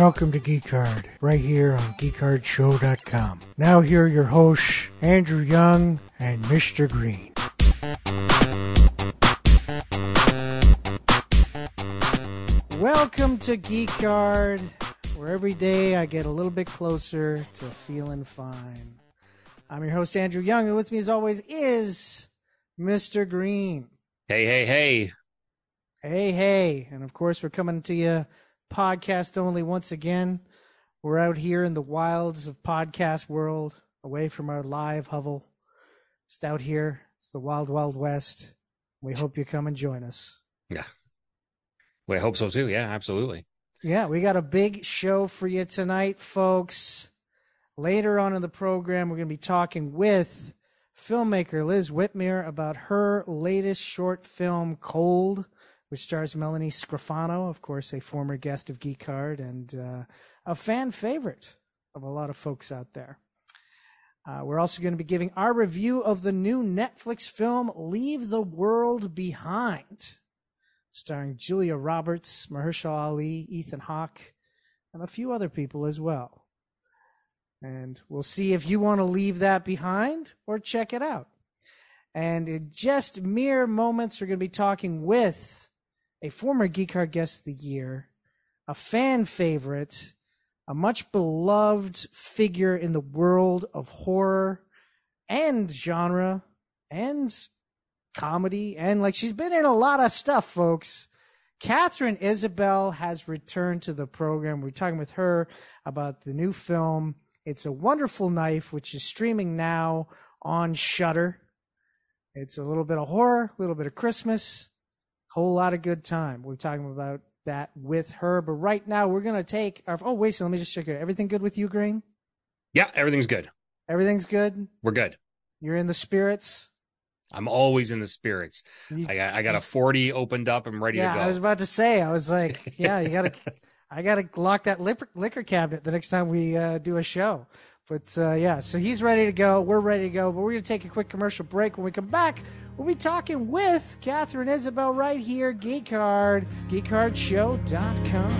Welcome to Geek Hard, right here on geekhardshow.com. Now here are your hosts, Andrew Young and Mr. Green. Welcome to Geek Hard, where every day I get a little bit closer to feeling fine. I'm your host, Andrew Young, and with me as always is Mr. Green. Hey, hey, hey. Hey, hey. And of course, we're coming to you podcast only once again. We're out here in the wilds of podcast world, away from our live hovel. Just out here. It's the wild, wild west. We hope you come and join us. Yeah. We hope so too. Yeah, absolutely. Yeah, we got a big show for you tonight, folks. Later on in the program, we're going to be talking with filmmaker Liz Whitmere about her latest short film, Cold, which stars Melanie Scrofano, of course, a former guest of Geek and uh, a fan favorite of a lot of folks out there. Uh, we're also going to be giving our review of the new Netflix film Leave the World Behind, starring Julia Roberts, Mahershala Ali, Ethan Hawke, and a few other people as well. And we'll see if you want to leave that behind or check it out. And in just mere moments, we're going to be talking with a former Geek Hard Guest of the Year, a fan favorite, a much beloved figure in the world of horror and genre and comedy. And like she's been in a lot of stuff, folks. Katharine Isabelle has returned to the program. We're talking with her about the new film it's a Wonderful Knife, which is streaming now on Shudder. It's a little bit of horror, a little bit of Christmas, whole lot of good time. We're talking about that with her, but right now we're gonna take our. Oh wait, so let me just check it. Everything good with you, Green? Yeah, everything's good. Everything's good. We're good. You're in the spirits. I'm always in the spirits. You, I got I got a 40 opened up. I'm ready yeah, to go. I was about to say. I was like, yeah, you gotta. I got to lock that liquor, liquor cabinet the next time we uh, do a show. But uh, yeah, so he's ready to go. We're ready to go. But we're going to take a quick commercial break. When we come back, we'll be talking with Katharine Isabelle right here, Geekcard, geekhardshow.com.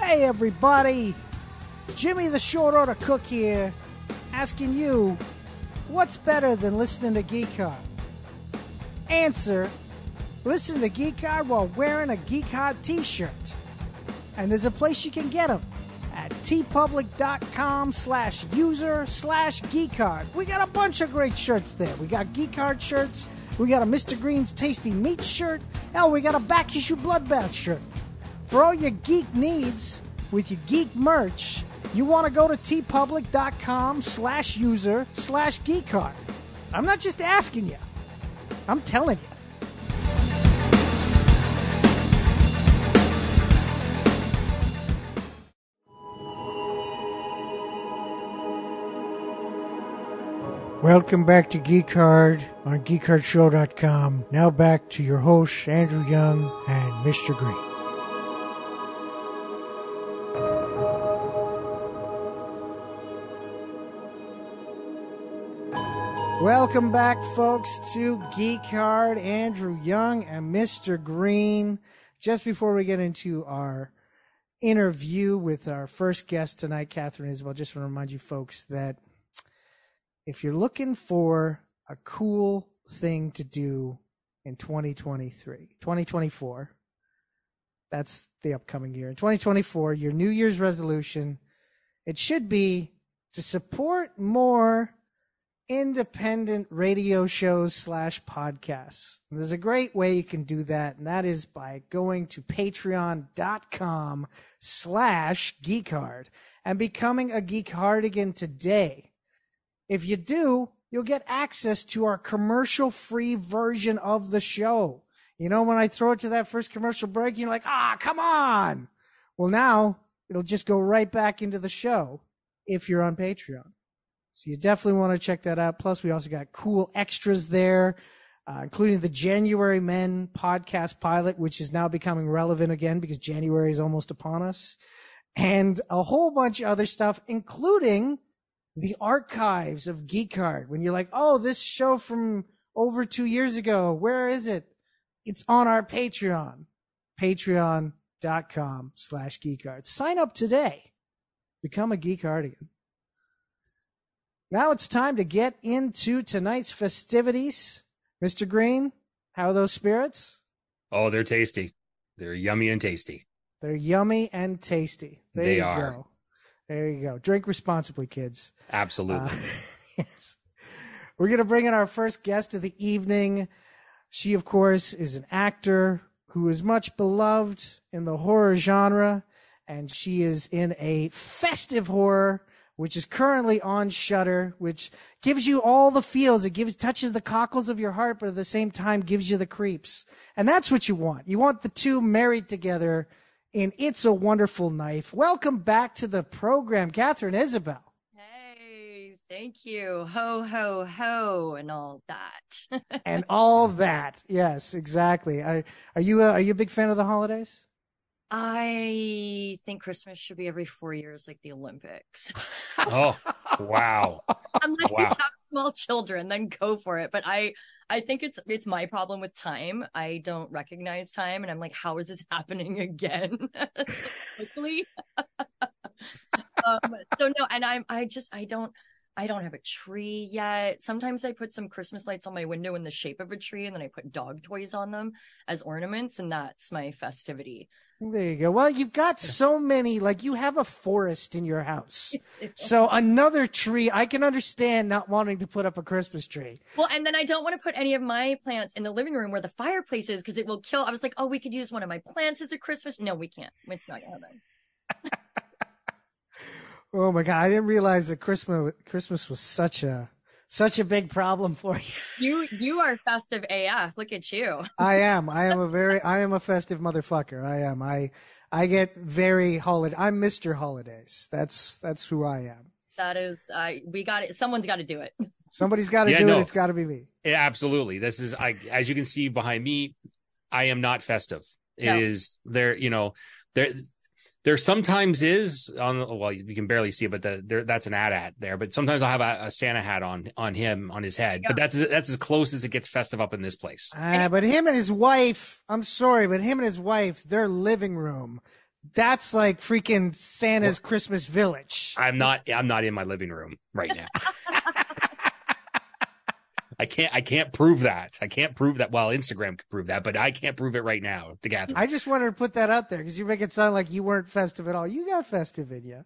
Hey, everybody. Jimmy the Short Order Cook here, asking you What's better than listening to Geek Hard? Answer Listen to Geek Hard while wearing a Geek Hard t shirt. And there's a place you can get them at teepublic.com slash user slash geekhard. We got a bunch of great shirts there. We got Geek Hard shirts. We got a Mr. Green's Tasty Meat shirt. Hell, we got a Back Issue Bloodbath shirt. For all your geek needs with your geek merch, you want to go to teepublic.com slash user slash geekhard. I'm not just asking you. I'm telling you. Welcome back to Geek Hard on geekhardshow.com. Now back to your hosts, Andrew Young and Mr. Green. Welcome back, folks, to Geek Hard. Andrew Young and Mr. Green. Just before we get into our interview with our first guest tonight, Katharine Isabelle, just want to remind you folks that if you're looking for a cool thing to do in 2023, 2024, that's the upcoming year. In 2024, your New Year's resolution, it should be to support more independent radio shows slash podcasts. And there's a great way you can do that, and that is by going to patreon.com slash geekhard and becoming a geekhardigan today. If you do, you'll get access to our commercial free version of the show. You know, when I throw it to that first commercial break, you're like, ah, come on. Well, now it'll just go right back into the show if you're on Patreon. So you definitely want to check that out. Plus, we also got cool extras there, uh, including the January Men podcast pilot, which is now becoming relevant again because January is almost upon us, and a whole bunch of other stuff, including the archives of Geek Hard. When you're like, oh, this show from over two years ago, where is it? It's on our Patreon, patreon.com slash geekhard. Sign up today. Become a Geekhardigan. Now it's time to get into tonight's festivities. Mr. Green, how are those spirits? Oh, they're tasty. They're yummy and tasty. They're yummy and tasty. There they are. go. There you go. Drink responsibly, kids. Absolutely. Uh, yes. We're going to bring in our first guest of the evening. She, of course, is an actor who is much beloved in the horror genre, and she is in a festive horror, which is currently on Shudder, which gives you all the feels. It gives touches the cockles of your heart, but at the same time gives you the creeps. And that's what you want. You want the two married together in It's a Wonderful Knife. Welcome back to the program, Katharine Isabelle. Hey, thank you. Ho, ho, ho, and all that. and all that. Yes, exactly. Are, are you a, are you a big fan of the holidays? I think Christmas should be every four years, like the Olympics. oh, wow. Unless Wow. you have small children, then go for it. But I, I think it's it's my problem with time. I don't recognize time, and I'm like, how is this happening again? quickly. um, so no, and I'm I just I don't. I don't have a tree yet. Sometimes I put some Christmas lights on my window in the shape of a tree and then I put dog toys on them as ornaments and that's my festivity. There you go. Well, you've got so many, like you have a forest in your house. So another tree, I can understand not wanting to put up a Christmas tree. Well, and then I don't want to put any of my plants in the living room where the fireplace is because it will kill. I was like, oh, we could use one of my plants as a Christmas. No, we can't. It's not gonna happen. Oh my God. I didn't realize that Christmas, Christmas was such a, such a big problem for you. You you are festive AF. Look at you. I am. I am a very, I am a festive motherfucker. I am. I, I get very holiday. I'm Mr. Holidays. That's, that's who I am. That is, uh, we got it. Someone's got to do it. Somebody's got to Yeah, do no. it. It's got to be me. Yeah, absolutely. This is I as you can see behind me, I am not festive. It is No. there, you know, there there sometimes is on well, you can barely see it, but the, there that's an ad hat there. But sometimes I'll have a, a Santa hat on on him on his head. But that's that's as close as it gets festive up in this place. Ah, but him and his wife, I'm sorry, but him and his wife, their living room, that's like freaking Santa's Christmas village. I'm not I'm not in my living room right now. I can't I can't prove that. I can't prove that. Well, Instagram can prove that, but I can't prove it right now to Katharine. I just wanted to put that out there because you make it sound like you weren't festive at all. You got festive in you.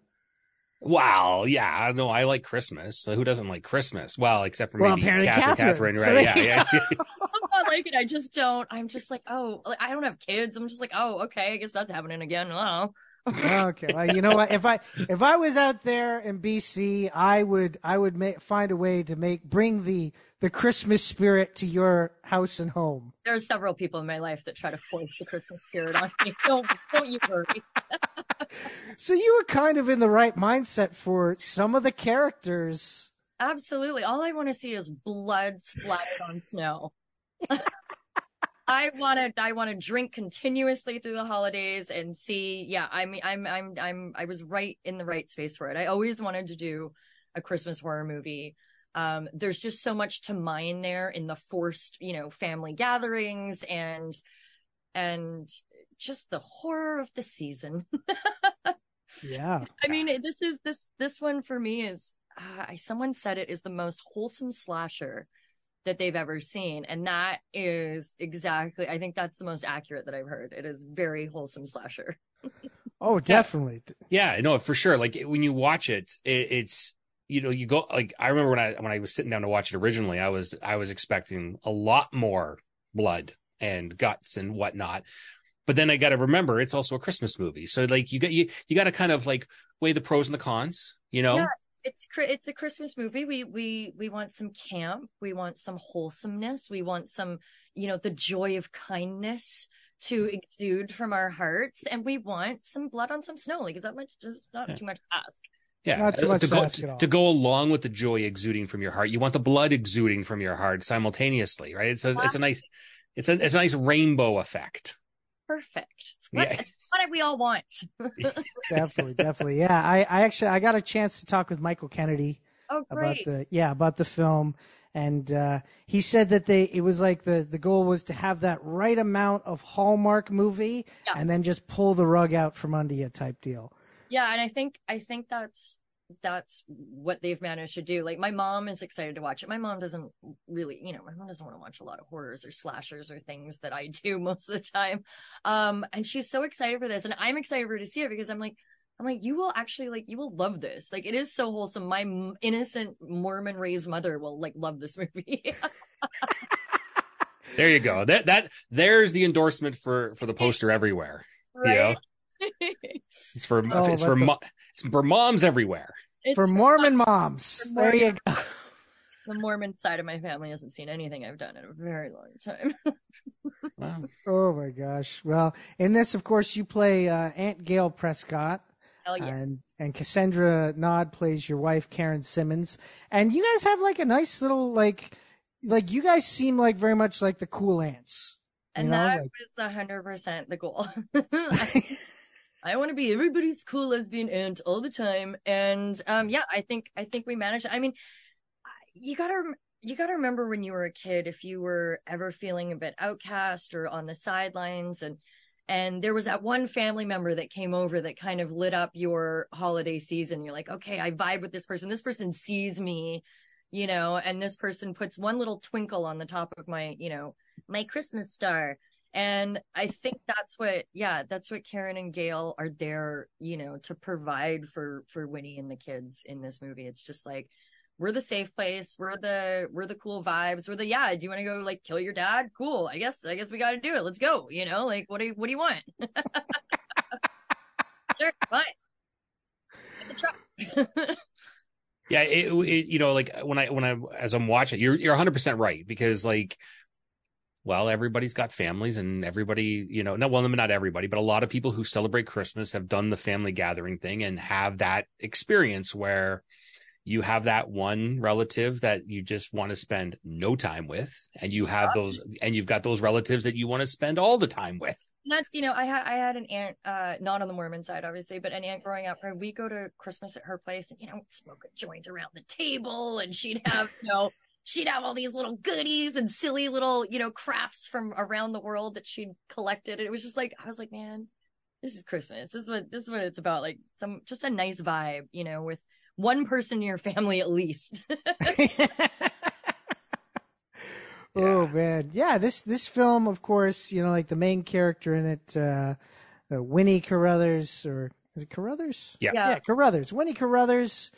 Wow, yeah, I know. I like Christmas. So who doesn't like Christmas? Well, except for Well, maybe apparently Katharine. Katharine. Katharine, right? there Yeah, you yeah. I like it. I just don't. I'm just like, oh, like, I don't have kids. I'm just like, oh, okay. I guess that's happening again. I don't know. Okay, well, you know what? If I if I was out there in BC, I would I would make, find a way to make bring the the Christmas spirit to your house and home. There are several people in my life that try to force the Christmas spirit on me. Don't don't you worry. So you were kind of in the right mindset for some of the characters. Absolutely. All I want to see is blood splattered on snow. I want to I want to drink continuously through the holidays and see yeah, I mean I'm I'm I'm I was right in the right space for it. I always wanted to do a Christmas horror movie. Um there's just so much to mine there in the forced, you know, family gatherings and and just the horror of the season. Yeah. I mean, this is this this one for me is uh, someone said it is the most wholesome slasher that they've ever seen, and that is exactly. I think that's the most accurate that I've heard. It is very wholesome slasher. Oh, definitely. yeah, no, for sure. Like when you watch it, it, it's you know you go like I remember when I when I was sitting down to watch it originally, I was I was expecting a lot more blood and guts and whatnot. But then I got to remember it's also a Christmas movie, so like you got you you got to kind of like weigh the pros and the cons. You know, Yeah. It's it's a Christmas movie. We we we want some camp. We want some wholesomeness. We want some you know the joy of kindness to mm-hmm. exude from our hearts, and we want some blood on some snow. Like is that much? Just not Yeah. too much to ask. Yeah, Not too much to to go, ask at all. to go along with the joy exuding from your heart. You want the blood exuding from your heart simultaneously, right? It's a it's a nice it's a it's a nice rainbow effect. Perfect. It's what, Yeah. what do we all want? definitely, definitely. Yeah, I, I actually I got a chance to talk with Michael Kennedy Oh, about great. the yeah about the film and uh, he said that they it was like the the goal was to have that right amount of hallmark movie Yeah. and then just pull the rug out from under you type deal Yeah, and I think I think that's that's what they've managed to do. Like my mom is excited to watch it. My mom doesn't really, you know, my mom doesn't want to watch a lot of horrors or slashers or things that I do most of the time. Um, and she's so excited for this, and I'm excited for her to see it because I'm like, I'm like, you will actually like, you will love this. Like, it is so wholesome. My m- innocent Mormon raised mother will like love this movie. There you go. That that there's the endorsement for for the poster everywhere. right? It's for all it's for the- mo- it's for moms everywhere. It's for mormon moms For there you go the Mormon side of my family hasn't seen anything I've done in a very long time. Wow. oh my gosh well in this of course you play uh, aunt gail prescott yeah. and and Cassandra Naud plays your wife Karen Simmons, and you guys have like a nice little like like you guys seem like very much like the cool ants. And you know, that like- was a hundred percent the goal. I, want to be everybody's cool lesbian aunt all the time, and um, yeah, I think I think we managed. I mean, you gotta you gotta remember when you were a kid, if you were ever feeling a bit outcast or on the sidelines, and and there was that one family member that came over that kind of lit up your holiday season. You're like, okay, I vibe with this person. This person sees me, you know, and this person puts one little twinkle on the top of my, you know, my Christmas star. And I think that's what, yeah, that's what Karen and Gail are there, you know, to provide for, for Winnie and the kids in this movie. It's just like, we're the safe place. We're the, we're the cool vibes. We're the, yeah, do you want to go like kill your dad? Cool. I guess, I guess we got to do it. Let's go. You know, like, what do you, what do you want? sure. Fine. Yeah, it, it you know like when I when I as I'm watching, you're you're 100 percent right because like, well, everybody's got families and everybody you know not well not everybody but a lot of people who celebrate Christmas have done the family gathering thing and have that experience where you have that one relative that you just want to spend no time with and you have those and you've got those relatives that you want to spend all the time with. that's you know i had i had an aunt uh not on the mormon side obviously but an aunt growing up we go to christmas at her place and you know smoke a joint around the table and she'd have you know she'd have all these little goodies and silly little you know crafts from around the world that she'd collected And it was just like i was like man this is christmas this is what this is what it's about like some just a nice vibe you know with one person in your family at least Oh man, yeah. This this film, of course, you know, like the main character in it, uh, uh, Winnie Carruthers, or is it Carruthers? Yeah. Yeah. yeah, Carruthers. Winnie Carruthers.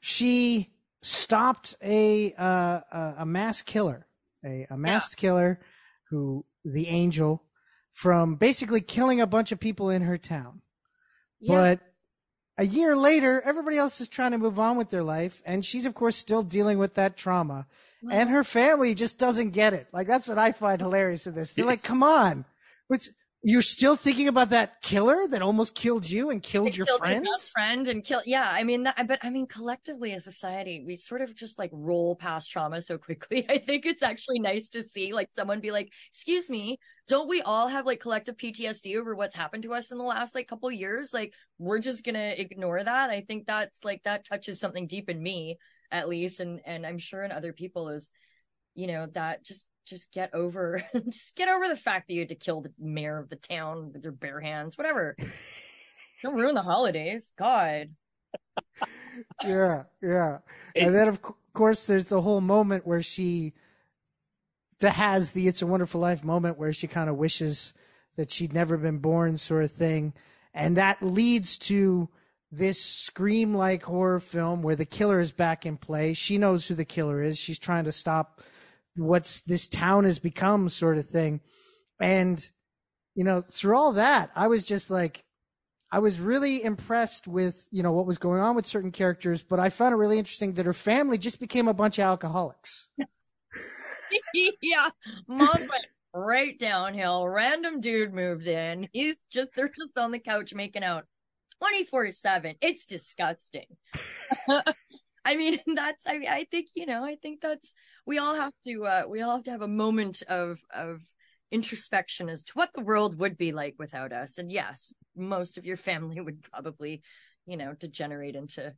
She stopped a uh, a, a mass killer, a, a masked killer, who the angel, from basically killing a bunch of people in her town. But a year later, everybody else is trying to move on with their life, and she's of course still dealing with that trauma. And her family just doesn't get it. Like that's what I find hilarious in this. They're like, "Come on, what's you're still thinking about that killer that almost killed you and killed your killed friends?" friend and kill yeah i mean that, but i mean collectively as a society we sort of just like roll past trauma so quickly. I think it's actually nice to see like someone be like excuse me don't we all have like collective ptsd over what's happened to us in the last like couple years? Like we're just gonna ignore that. I think that's like that touches something deep in me at least and and i'm sure in other people is you know that just just get over just get over the fact that you had to kill the mayor of the town with your bare hands whatever don't ruin the holidays god yeah, yeah. It- and then of cou- course there's the whole moment where she has the "It's a Wonderful Life" moment where she kind of wishes that she'd never been born, sort of thing, and that leads to this scream-like horror film where the killer is back in play. She knows who the killer is. She's trying to stop what's this town has become, sort of thing, and you know through all that, I was just like. I was really impressed with, you know, what was going on with certain characters, but I found it really interesting that her family just became a bunch of alcoholics. yeah. Mom went right downhill. Random dude moved in. He's just they're just on the couch making out 24 7 it's disgusting i mean that's I, mean, I think you know i think that's we all have to uh we all have to have a moment of of introspection as to what the world would be like without us and yes most of your family would probably you know degenerate into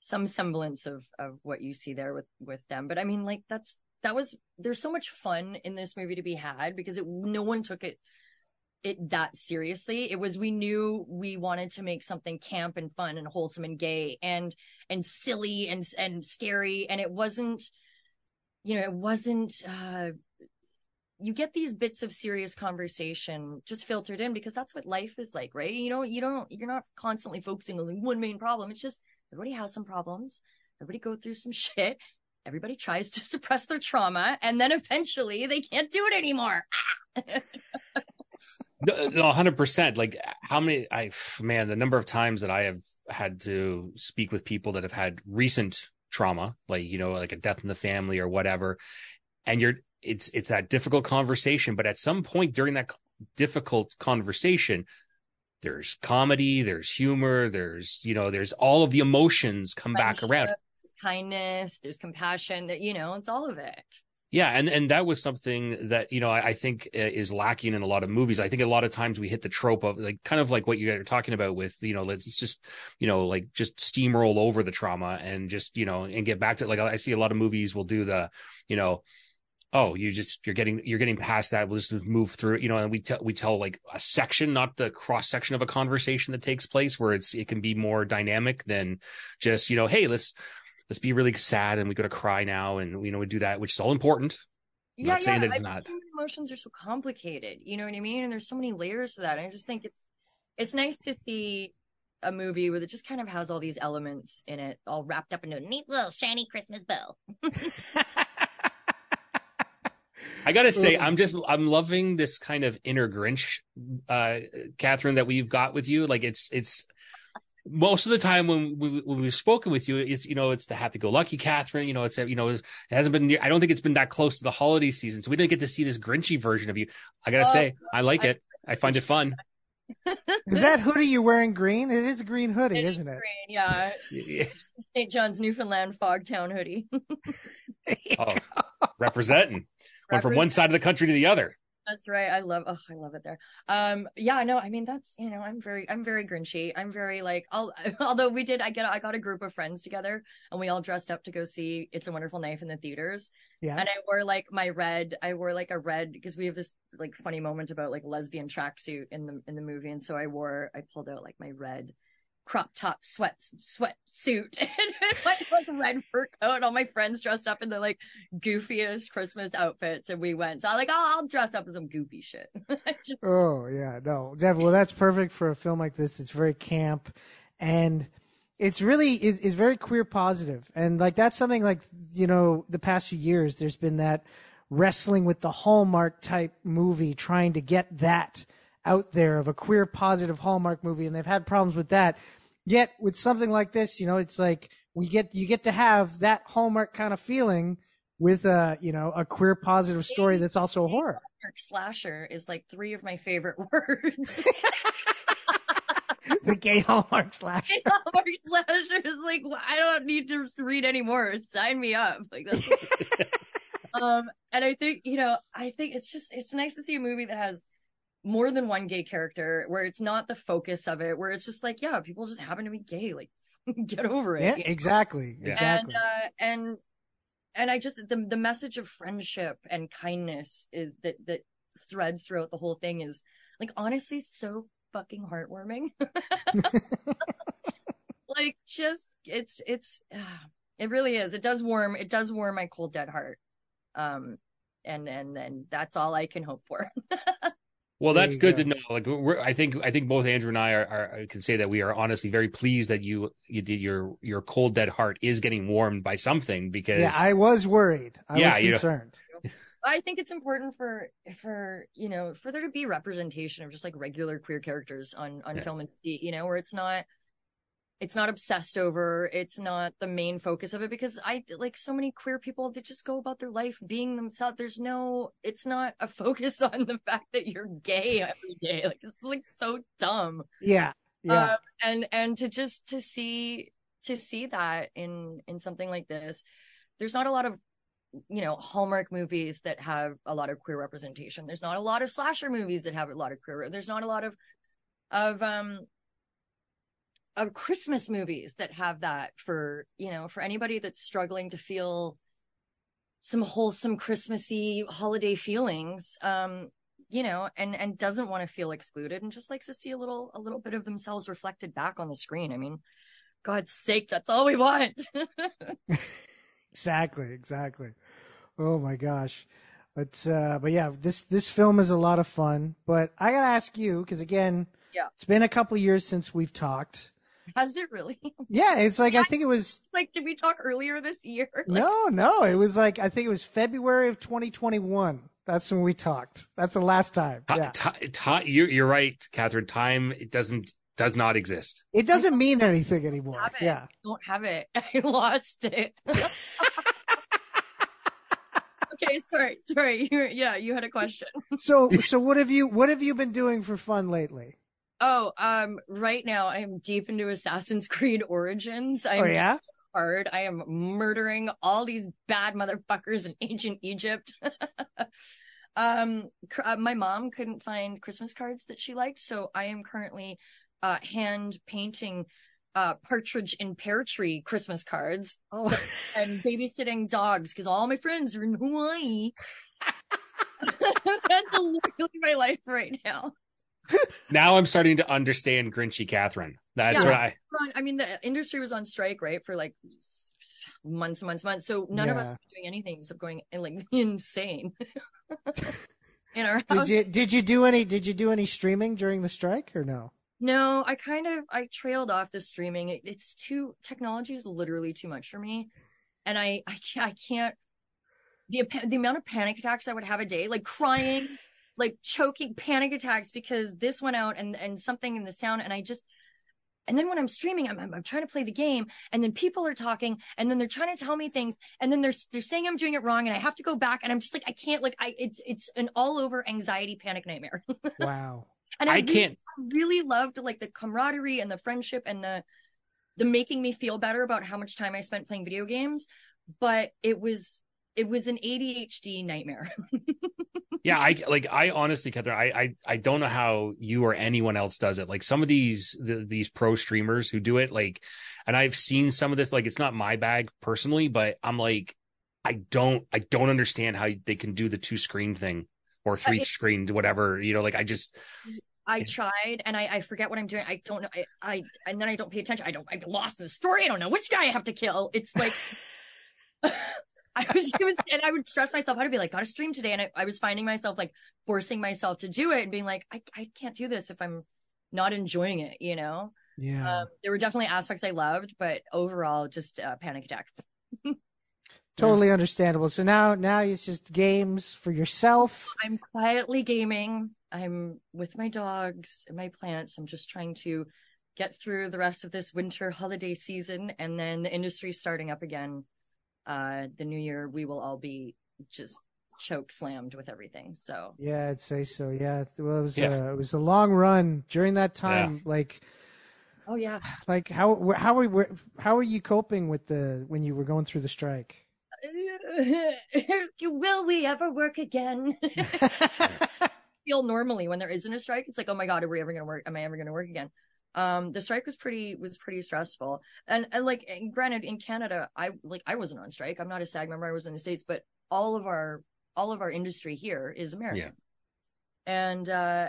some semblance of of what you see there with with them. But I mean, like that's that was there's so much fun in this movie to be had because it no one took it it that seriously. It was we knew we wanted to make something camp and fun and wholesome and gay and and silly and and scary and it wasn't you know, it wasn't uh you get these bits of serious conversation just filtered in because that's what life is like, right? You know, you don't you're not constantly focusing on one main problem. It's just everybody has some problems. Everybody go through some shit. Everybody tries to suppress their trauma and then eventually they can't do it anymore. no, hundred percent. Like how many? I man, the number of times that I have had to speak with people that have had recent trauma, like you know, like a death in the family or whatever, and you're it's it's that difficult conversation. But at some point during that difficult conversation, there's comedy, there's humor, there's you know, there's all of the emotions come back around. Kindness, there's compassion. That you know, it's all of it. Yeah, and and that was something that you know I, I, think uh, is lacking in a lot of movies. I think a lot of times we hit the trope of like kind of like what you guys are talking about with you know let's just you know like just steamroll over the trauma and just you know and get back to like I see a lot of movies will do the you know oh you just you're getting you're getting past that we'll just move through you know and we tell we tell like a section not the cross section of a conversation that takes place where it's it can be more dynamic than just you know hey let's let's be really sad and we got to cry now and you know we do that which is all important I'm yeah, not saying yeah. that it's I not emotions are so complicated you know what i mean and there's so many layers to that i just think it's it's nice to see a movie where it just kind of has all these elements in it all wrapped up into a neat little shiny christmas bow I gotta say, I'm just I'm loving this kind of inner Grinch, uh, Katharine, that we've got with you. Like it's it's most of the time when we when we've spoken with you, it's you know it's the happy-go-lucky Katharine. You know it's you know it hasn't been. I don't think it's been that close to the holiday season, so we didn't get to see this Grinchy version of you. I gotta say, I like it. I find it fun. is that hoodie you're wearing green? It is a green hoodie, is isn't it? Green, yeah. St. John's Newfoundland Fogtown hoodie. oh, representing. Went from one side of the country to the other. That's right. I love. Oh, I love it there. Um, yeah, no, I mean that's you know, I'm very, I'm very grinchy. I'm very like, I'll, although we did, I get, I got a group of friends together and we all dressed up to go see It's a Wonderful Knife in the theaters. Yeah. And I wore like my red. I wore like a red because we have this like funny moment about like lesbian tracksuit in the in the movie, and so I wore, I pulled out like my red crop top sweat sweat suit and like red fur coat. All my friends dressed up in the like goofiest Christmas outfits, and we went. So I'm like, oh, I'll dress up as some goofy shit. Just... Oh yeah, no, Dev. Well, that's perfect for a film like this. It's very camp, and it's really is is very queer positive, and like that's something like you know the past few years there's been that wrestling with the Hallmark type movie, trying to get that out there of a queer positive Hallmark movie, and they've had problems with that. Yet with something like this, you know, it's like we get you get to have that Hallmark kind of feeling with a you know a queer positive story that's also a horror. Hallmark Slasher is like three of my favorite words. the gay Hallmark slasher. Gay Hallmark slasher is like I don't need to read anymore. Sign me up. Like that's. um, and I think you know I think it's just it's nice to see a movie that has more than one gay character where it's not the focus of it where it's just like yeah people just happen to be gay like get over it yeah exactly know? exactly and uh, and and i just the the message of friendship and kindness is that that threads throughout the whole thing is like honestly so fucking heartwarming. Like just it's it's uh, it really is. It does warm it does warm my cold dead heart. Um and and and that's all i can hope for Well, there that's good go. to know. Like, I think I think both Andrew and I are, are, can say that we are honestly very pleased that you you did your your cold dead heart is getting warmed by something because yeah, I was worried. I yeah, was concerned. You know. I think it's important for for you know for there to be representation of just like regular queer characters on on yeah. film and TV, you know, where it's not it's not obsessed over it's not the main focus of it because i like so many queer people they just go about their life being themselves there's no it's not a focus on the fact that you're gay every day like it's like so dumb. Yeah yeah. Um, and and to just to see to see that in in something like this there's not a lot of you know hallmark movies that have a lot of queer representation. There's not a lot of slasher movies that have a lot of queer there's not a lot of of um of Christmas movies that have that for, you know, for anybody that's struggling to feel some wholesome Christmassy holiday feelings. Um, you know, and and doesn't want to feel excluded and just likes to see a little a little bit of themselves reflected back on the screen. I mean, God's sake, that's all we want. exactly, exactly. Oh my gosh. But uh but yeah, this this film is a lot of fun. But I gotta ask you, because again, Yeah. it's been a couple of years since we've talked. Has it really? Yeah, it's like I think it was like, did we talk earlier this year? Like, no, no, it was like I think it was February of 2021. That's when we talked. That's the last time. Ti- Yeah, ti- ti- you're, you're right, Katharine. Time it doesn't does not exist. it doesn't mean anything anymore. Have it. Yeah, I don't have it. I lost it. okay, sorry, sorry. You, yeah, you had a question. so so what have you what have you been doing for fun lately? Oh, um, right now I am deep into Assassin's Creed Origins. I'm Oh yeah, hard. I am murdering all these bad motherfuckers in ancient Egypt. um, uh, my mom couldn't find Christmas cards that she liked, so I am currently uh hand painting uh partridge in pear tree Christmas cards oh, and babysitting dogs because all my friends are in Hawaii. That's literally my life right now. Now I'm starting to understand Grinchy Katharine. That's Yeah. what I. I mean, the industry was on strike, right, for like s- months, months, months. So none of us were doing anything except going like insane in our house. did you did you do any did you do any streaming during the strike or no? No, I kind of I trailed off the streaming. It, it's too technology is literally too much for me, and I I can't I can't the the amount of panic attacks I would have a day, like crying, like choking, panic attacks because this went out and and something in the sound, and I just and then when I'm streaming, I'm, I'm I'm trying to play the game, and then people are talking, and then they're trying to tell me things, and then they're they're saying I'm doing it wrong, and I have to go back, and I'm just like I can't like I it's it's an all over anxiety panic nightmare. Wow. and I really- can't. really loved like the camaraderie and the friendship and the the making me feel better about how much time I spent playing video games, but it was it was an ADHD nightmare. Yeah, I like. I honestly, Katharine, I, I, I don't know how you or anyone else does it. Like some of these, the, these pro streamers who do it, like, and I've seen some of this. Like, it's not my bag personally, but I'm like, I don't, I don't understand how they can do the two screen thing or uh, three it- screened, whatever. You know, like I just, I tried and I, I forget what I'm doing. I don't know. I, I and then I don't pay attention. I don't. I'm lost in the story. I don't know which guy I have to kill. It's like I was, it was, and I would stress myself out to be like, got to stream today, and I, I was finding myself like forcing myself to do it and being like, I, I can't do this if I'm not enjoying it. You know. Yeah. Um, there were definitely aspects I loved, but overall, just uh, panic attack. totally understandable. So now now it's just games for yourself. I'm quietly gaming. I'm with my dogs and my plants. I'm just trying to get through the rest of this winter holiday season, and then the industry's starting up again. Uh, the new year, we will all be just choke slammed with everything. So Yeah, I'd say so. Yeah. Well, it was Yeah. uh, it was a long run during that time. Like oh yeah, like how how were how were you coping with the when you were going through the strike? will we ever work again? feel normally when there isn't a strike. It's like, oh my god, are we ever gonna work? Am I ever gonna work again? Um, the strike was pretty was pretty stressful, and, and like, and granted, in Canada, I like I wasn't on strike. I'm not a SAG member. I was in the states, but all of our all of our industry here is American, and uh,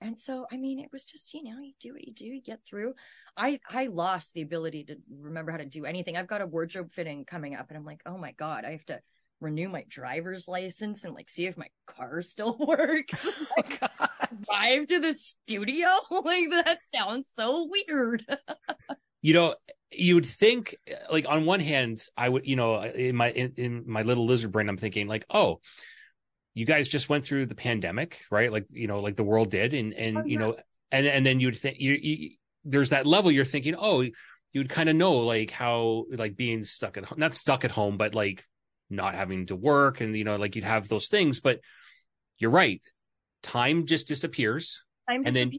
and so I mean, it was just you know, you do what you do, you get through. I I lost the ability to remember how to do anything. I've got a wardrobe fitting coming up, and I'm like, oh my god, I have to renew my driver's license and like see if my car still works. like, drive to the studio? Like that sounds so weird. you know, you would think, like, on one hand, I would, you know, in my in, in my little lizard brain, I'm thinking like, oh, you guys just went through the pandemic, right? Like, you know, like the world did, and and Oh, you yeah. know, and and then you'd think you, you there's that level you're thinking, oh, you'd kind of know like how like being stuck at home, not stuck at home, but like not having to work, and you know, like you'd have those things, but you're right, time just disappears, Time And then-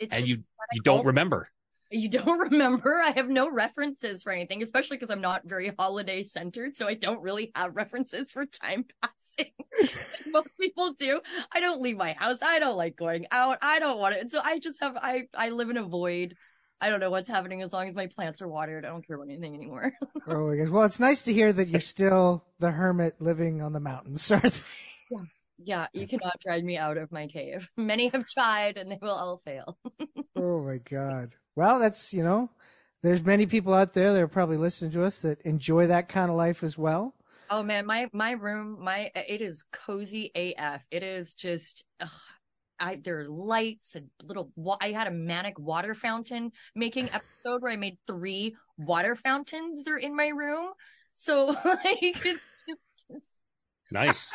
it's and you what you don't remember. you don't remember. I have no references for anything, especially because I'm not very holiday centered, so I don't really have references for time passing. Most people do. I don't leave my house. I don't like going out. I don't want it. So I just have I I live in a void I don't know what's happening as long as my plants are watered. I don't care about anything anymore. oh my gosh. Well, it's nice to hear that you're still the hermit living on the mountains, sort of thing. Yeah, you cannot drag me out of my cave. Many have tried and they will all fail. oh my god. Well, that's, you know, there's many people out there that are probably listening to us that enjoy that kind of life as well. Oh man, my my room, my it is cozy AF. It is just ugh, I there are lights and little I had a manic water fountain making episode where I made three water fountains. They're in my room. So like it's just Nice.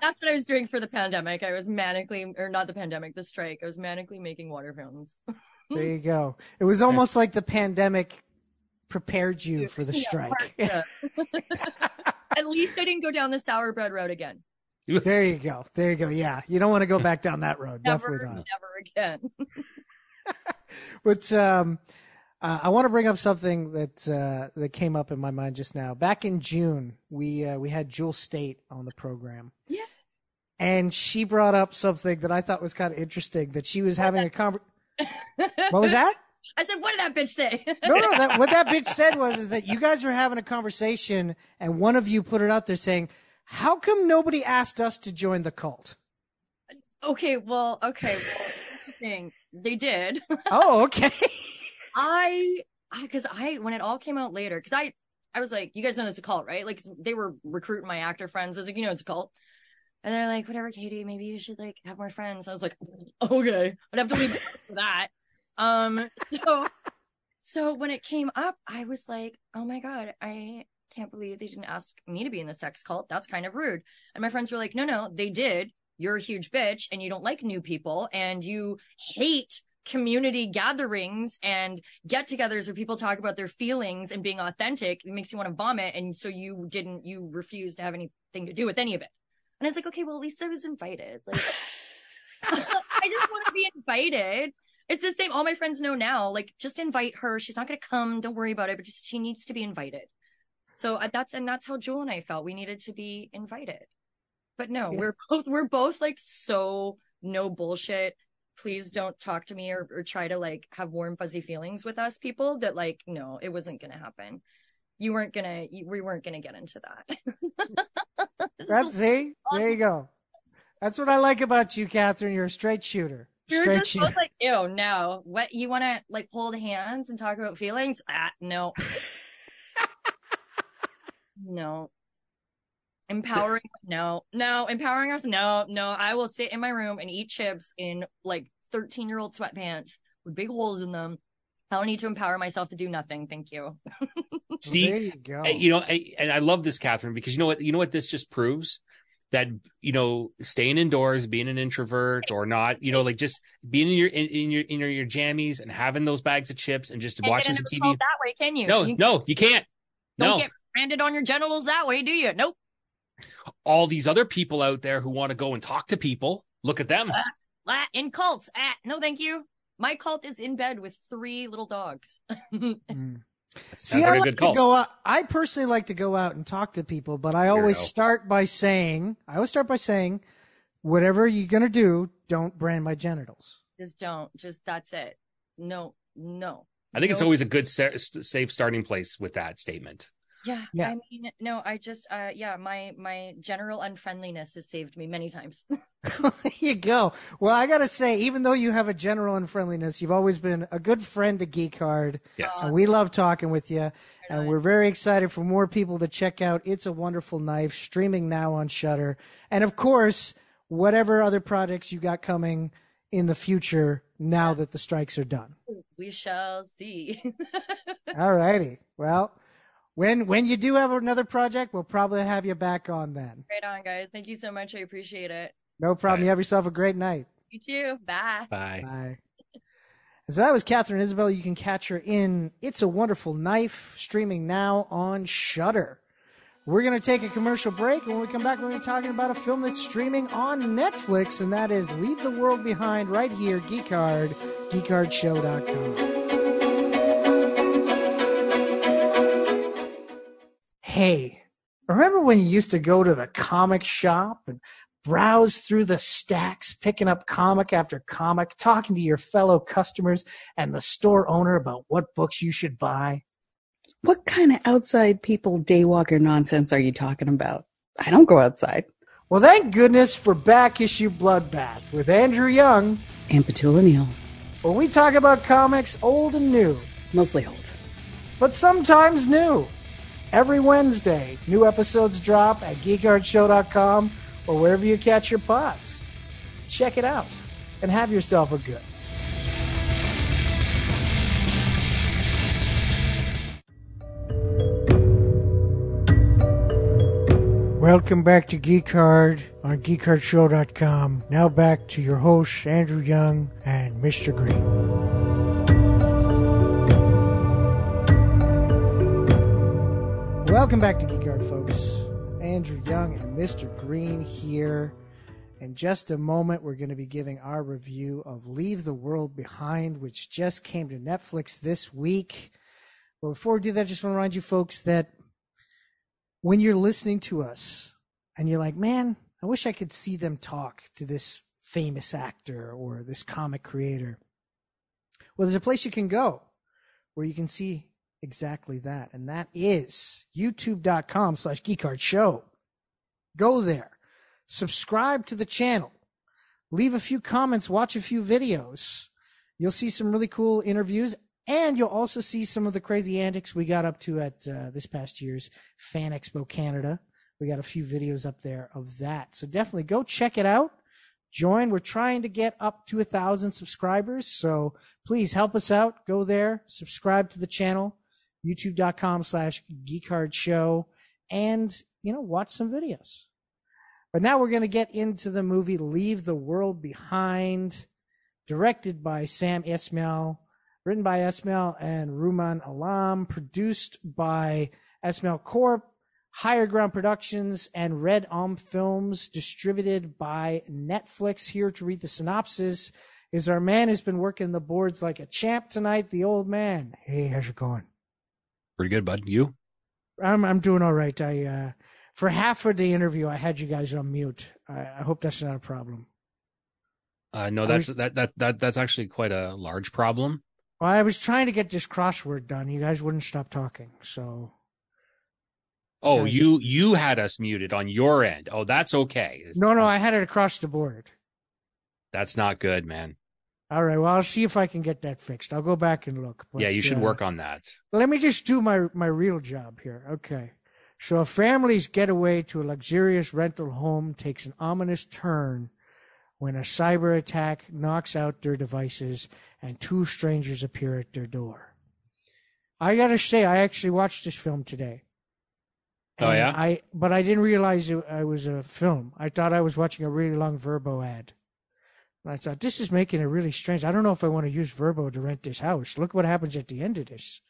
That's what I was doing for the pandemic. I was manically, or not the pandemic, the strike. I was manically making water fountains. there you go. It was almost like the pandemic prepared you for the strike. yeah. At least I didn't go down the sour bread road again. there you go. There you go. Yeah. You don't want to go back down that road. Never, Definitely not. never again. But um, uh, I want to bring up something that uh, that came up in my mind just now. Back in June, we uh, we had Jewel Staite on the program. Yeah. And she brought up something that I thought was kind of interesting. That she was having a conversation. What was that? I said, what did that bitch say? No, no. That, what that bitch said was is that you guys were having a conversation, and one of you put it out there saying, "How come nobody asked us to join the cult?" okay, well, okay, well, thing. They did. Oh, okay. I, I, cause I, when it all came out later, cause I, I was like, you guys know it's a cult, right? Like they were recruiting my actor friends. I was like, you know, it's a cult. And they're like, whatever, Katie, maybe you should like have more friends. I was like, okay, I'd have to leave for that. Um, so, so when it came up, I was like, oh my God, I can't believe they didn't ask me to be in the sex cult. That's kind of rude. And my friends were like, no, no, they did. You're a huge bitch and you don't like new people and you hate community gatherings and get togethers where people talk about their feelings and being authentic. It makes you want to vomit. And so you didn't, you refused to have anything to do with any of it. And I was like, okay, well, at least I was invited. Like, I just want to be invited. It's the same. All my friends know now. Like, just invite her. She's not going to come. Don't worry about it. But just she needs to be invited. So uh, that's and that's how Jewel and I felt. We needed to be invited. But no, Yeah. we're both we're both like so no bullshit. Please don't talk to me or, or try to like have warm fuzzy feelings with us people. That like no, it wasn't to happen. You weren't gonna. You, we weren't gonna get into that. That's see. There you go. That's what I like about you, Katharine. You're a straight shooter. You're Straight just shooter. like, ew, no. What you want to like hold hands and talk about feelings? Ah, no, no. Empowering? No, no. Empowering us? No, no. I will sit in my room and eat chips in like 13 year old sweatpants with big holes in them. I don't need to empower myself to do nothing. Thank you. See, there you go. Uh, you know, I, and I love this, Katharine, because you know what, you know what this just proves that you know, staying indoors, being an introvert or not, you know, like just being in your in, in your in your, your jammies and having those bags of chips and just Can't watching get some TV. that way, can you? No, you no, you can't. don't No, get branded on your genitals that way, do you? Nope. All these other people out there who want to go and talk to people, look at them. Ah, in cults. Ah, no, thank you. My cult is in bed with three little dogs. Mm. See, not I like to go out. I personally like to go out and talk to people, but I always Weirdo. start by saying, I always start by saying, whatever you're gonna do, don't brand my genitals. just don't. Just that's it. No, no. I think it's always a good sa- safe starting place with that statement. Yeah, Yeah. I mean, no. I just, uh, yeah. My my general unfriendliness has saved me many times. there you go. Well, I gotta say, even though you have a general unfriendliness, you've always been a good friend to Geek Hard, Yes. and we love talking with you. And we're very excited for more people to check out It's a Wonderful Knife, streaming now on Shudder, and of course, whatever other projects you got coming in the future. Now that the strikes are done. we shall see. All righty. Well, when when you do have another project, we'll probably have you back on then. right on, guys. Thank you so much. I appreciate it. No problem. Bye. You have yourself a great night. You too. Bye. Bye. Bye. And so that was Katharine Isabelle. You can catch her in It's a Wonderful Knife, streaming now on Shudder. We're going to take a commercial break, and when we come back, we're going to be talking about a film that's streaming on Netflix, and that is Leave the World Behind right here, Geek Hard, geekhardshow.com. Hey, remember when you used to go to the comic shop and browse through the stacks, picking up comic after comic, talking to your fellow customers and the store owner about what books you should buy. What kind of outside people daywalker nonsense are you talking about? I don't go outside. Well, thank goodness for back issue Bloodbath with Andrew Young. And Petula Neal. When we talk about comics old and new, Mostly old. but sometimes new. Every Wednesday, new episodes drop at geekhardshow.com or wherever you catch your pots. Check it out and have yourself a good. Welcome back to Geek Hard on geekhardshow.com. Now back to your hosts, Andrew Young and Mr. Green. Welcome back to Geek Hard, folks. Andrew Young and Mr. Green here. In just a moment, we're going to be giving our review of Leave the World Behind, which just came to Netflix this week. But before we do that, I just want to remind you folks that when you're listening to us and you're like, man, I wish I could see them talk to this famous actor or this comic creator. Well, there's a place you can go where you can see exactly that. And that is youtube.com slash geekhard show. Go there, subscribe to the channel, leave a few comments, watch a few videos. You'll see some really cool interviews and you'll also see some of the crazy antics we got up to at uh, this past year's Fan Expo Canada. We got a few videos up there of that. So definitely go check it out. Join. We're trying to get up to a thousand subscribers. So please help us out. Go there, subscribe to the channel, youtube.com slash geekhard show, and, you know, watch some videos. But now we're going to get into the movie Leave the World Behind, directed by Sam Esmail, written by Esmail and Rumaan Alam, produced by Esmail Corp, Higher Ground Productions, and Red Om Films, distributed by Netflix. Here to read the synopsis is our man who's been working the boards like a champ tonight, the old man. Hey, how's it going? Pretty good, bud. You? I'm I'm doing all right. I uh, for half of the interview I had you guys on mute. I, I hope that's not a problem. Uh, no, that's was- that that that that's actually quite a large problem. Well, I was trying to get this crossword done. You guys wouldn't stop talking, so Oh, Yeah, you you had us muted on your end. Oh, that's okay. no, no, I had it across the board. That's not good, man. All right, well, I'll see if I can get that fixed. I'll go back and look. but, yeah, you should uh, work on that. Let me just do my my real job here. Okay. So a family's getaway to a luxurious rental home takes an ominous turn when a cyber attack knocks out their devices and two strangers appear at their door. I gotta say, I actually watched this film today. Oh, yeah? I but I didn't realize it, I was a film. I thought I was watching a really long Vrbo ad. And I thought this is making it really strange. I don't know if I want to use Vrbo to rent this house. Look what happens at the end of this.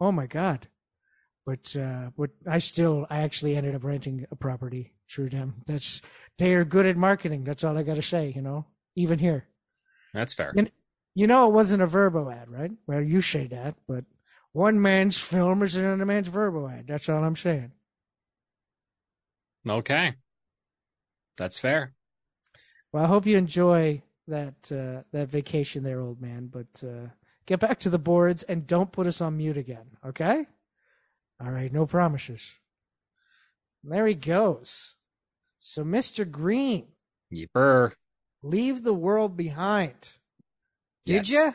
Oh my god. But uh but I still I actually ended up renting a property through them. That's they are good at marketing. That's all I got to say, you know. Even here. That's fair. And- You know it wasn't a Vrbo ad, right? Well, you say that, but one man's film is another man's Vrbo ad. That's all I'm saying. Okay. That's fair. Well, I hope you enjoy that uh, that vacation there, old man. But uh, get back to the boards and don't put us on mute again, okay? All right, no promises. And There he goes. So, Mr. Green, Yipper. leave the world behind. Did Yes. you?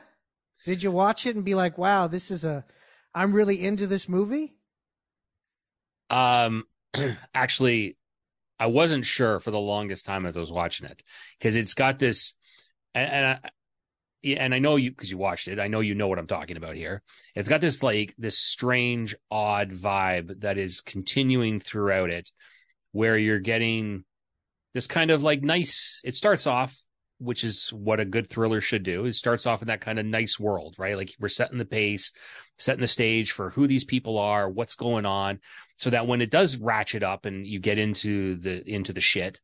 Did you watch it and be like, "Wow, this is a I'm really into this movie"? Um, actually, I wasn't sure for the longest time as I was watching it because it's got this, and, and I, yeah, and I know you because you watched it. I know you know what I'm talking about here. It's got this like this strange, odd vibe that is continuing throughout it, where you're getting this kind of like nice. It starts off, which is what a good thriller should do. It starts off in that kind of nice world, right? Like we're setting the pace, setting the stage for who these people are, what's going on so that when it does ratchet up and you get into the into the shit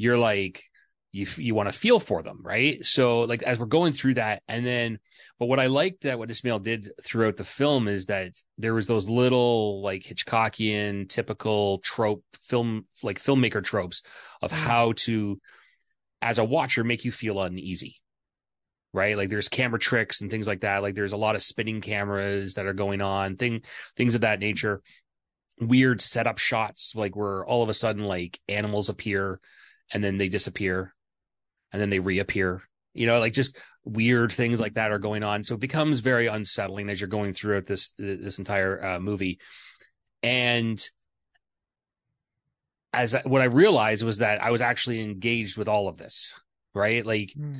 you're like you you want to feel for them, right? So like as we're going through that, and then, but what I liked that what Esmail did throughout the film is that there was those little like Hitchcockian typical trope film like filmmaker tropes of Mm. how to, as a watcher, make you feel uneasy. Right, like there's camera tricks and things like that. Like there's a lot of spinning cameras that are going on, thing things of that nature. Weird setup shots, like where all of a sudden like animals appear and then they disappear and then they reappear. You know, like just weird things like that are going on. So it becomes very unsettling as you're going throughout this this entire uh, movie. And as I, what I realized was that I was actually engaged with all of this, right? Like Hmm.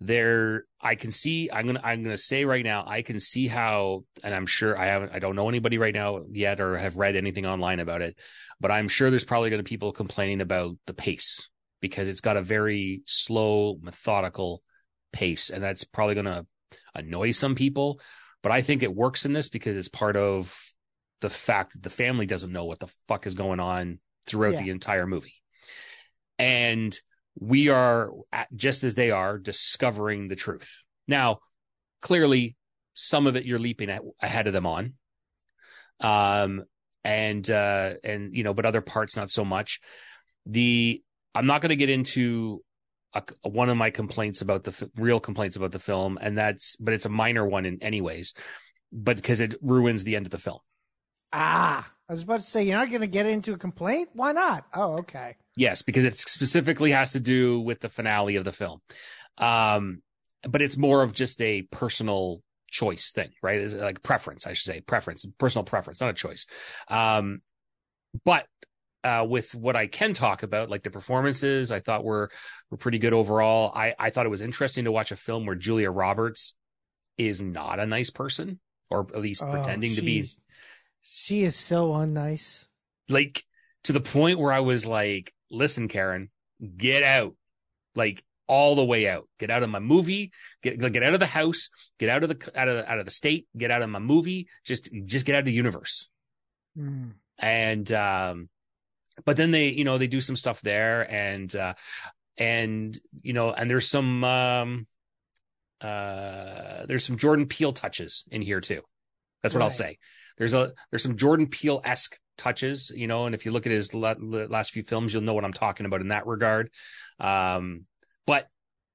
there I can see I'm gonna I'm gonna say right now I can see how and I'm sure I haven't I don't know anybody right now yet or have read anything online about it, but I'm sure there's probably gonna be people complaining about the pace because it's got a very slow, methodical pace, and that's probably gonna annoy some people. But I think it works in this because it's part of the fact that the family doesn't know what the fuck is going on throughout Yeah. the entire movie. And we are just as they are discovering the truth. Now, clearly, some of it you're leaping ahead of them on, um, and uh, and you know, but other parts not so much. The I'm not going to get into a, one of my complaints about the f- real complaints about the film, and that's but it's a minor one in anyways, but because it ruins the end of the film. Ah, I was about to say you're not going to get into a complaint. Why not? Oh, okay. Yes, because it specifically has to do with the finale of the film. Um, but it's more of just a personal choice thing, right? It's like preference, I should say, preference, personal preference, not a choice. Um, but uh, with what I can talk about, like the performances, I thought were were pretty good overall. I I thought it was interesting to watch a film where Julia Roberts is not a nice person, or at least Oh, pretending to be She is so unnice. like to the point where I was like, listen, Karen, get out. Like all the way out. Get out of my movie. Get get out of the house. Get out of the out of out of the state. Get out of my movie. Just just get out of the universe. Hmm. And um but then they, you know, they do some stuff there and uh and you know, and there's some um uh there's some Jordan Peele touches in here too. That's what I'll say. There's a there's some Jordan Peele esque touches, you know, and if you look at his la- la- last few films, you'll know what I'm talking about in that regard. Um, but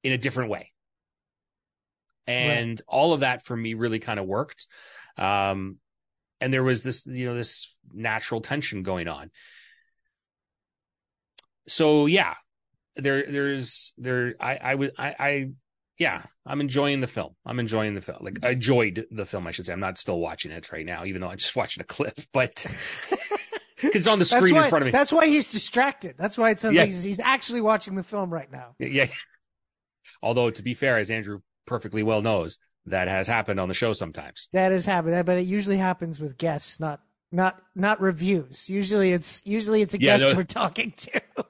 in a different way. And all of that for me really kind of worked. Um, and there was this, you know, this natural tension going on. So yeah, there, there's, there, I, I would, I, I, yeah, I'm enjoying the film. I'm enjoying the film. Like I enjoyed the film, I should say. I'm not still watching it right now, even though I'm just watching a clip, but because it's on the screen why, in front of me. That's why he's distracted. That's why it sounds Yeah. like he's, he's actually watching the film right now. Yeah. Although to be fair, as Andrew perfectly well knows, that has happened on the show sometimes. That has happened, but it usually happens with guests, not not not reviews. Usually it's usually it's a Yeah, guest no- we're talking to.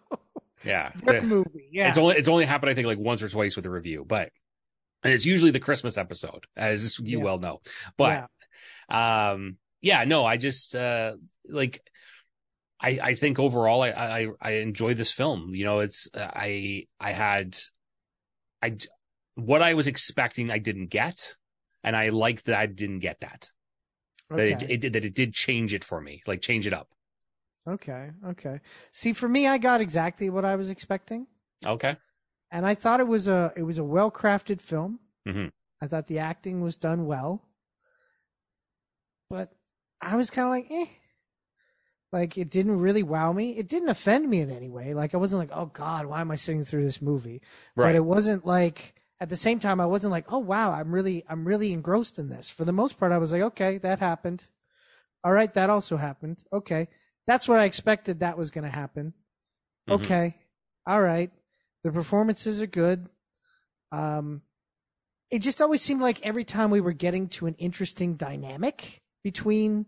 Yeah. Movie. Yeah. It's only it's only happened I think like once or twice with a review, but and it's usually the Christmas episode, as you Yeah. well know. But um yeah, no, I just uh like I I think overall I I I enjoy this film. You know, it's I I had I what I was expecting I didn't get and I liked that I didn't get that. That it, it did that it did change it for me, like change it up. Okay. Okay. See, for me, I got exactly what I was expecting, Okay. and I thought it was a it was a well crafted film. Mhm. I thought the acting was done well, but I was kind of like, eh. Like it didn't really wow me. It didn't offend me in any way. Like I wasn't like, oh God, why am I sitting through this movie? Right. But it wasn't like at the same time I wasn't like, oh wow, I'm really I'm really engrossed in this. For the most part, I was like, okay, that happened. All right, that also happened. Okay. That's what I expected that was gonna happen. Mhm. Okay. All right. The performances are good. Um it just always seemed like every time we were getting to an interesting dynamic between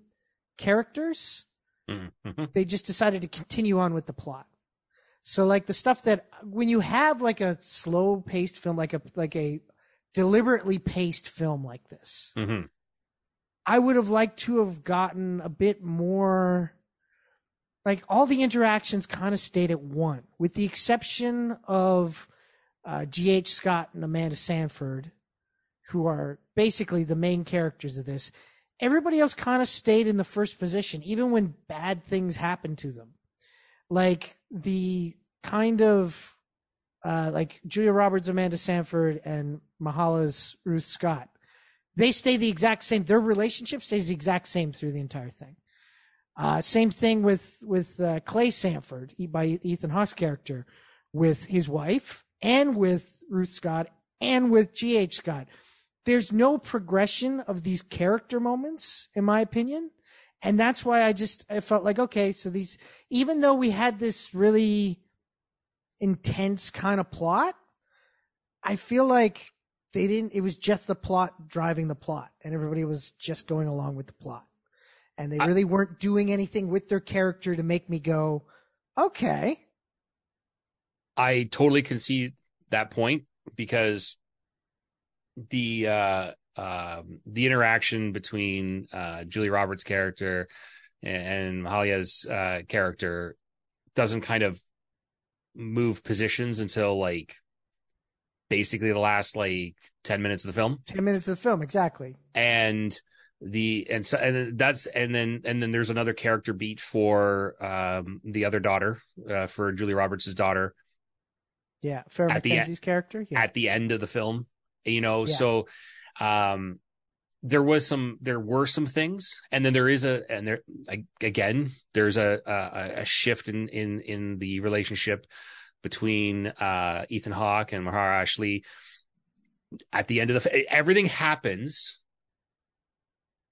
characters, Mhm. Mhm. they just decided to continue on with the plot. So like the stuff that when you have like a slow paced film, like a like a deliberately paced film like this, Mhm. I would have liked to have gotten a bit more like all the interactions kind of stayed at one, with the exception of uh, G.H. Scott and Amanda Sanford, who are basically the main characters of this. Everybody else kind of stayed in the first position, even when bad things happened to them. Like the kind of uh, like Julia Roberts, Amanda Sanford, and Myha'la's Ruth Scott. They stay the exact same. Their relationship stays the exact same through the entire thing. Uh, same thing with with uh, Clay Sanford by Ethan Hawke's character, with his wife and with Ruth Scott and with G.H. Scott. There's no progression of these character moments, in my opinion. And that's why I just, I felt like, okay, so these, even though we had this really intense kind of plot, I feel like they didn't, it was just the plot driving the plot and everybody was just going along with the plot. And they really I, weren't doing anything with their character to make me go, okay. I totally concede that point because the uh, uh, the interaction between uh, Julie Roberts' character and Myha'la's uh, character doesn't kind of move positions until like basically the last like 10 minutes of the film 10 minutes of the film exactly and the and so and that's and then and then there's another character beat for um the other daughter uh, for Julie Roberts' daughter yeah, Farrah at McKenzie's character yeah. at the end of the film. You know, yeah. so um there was some there were some things and then there is a and there again there's a a, a shift in in in the relationship between uh Ethan Hawke and Mahershala Ali at the end of the everything happens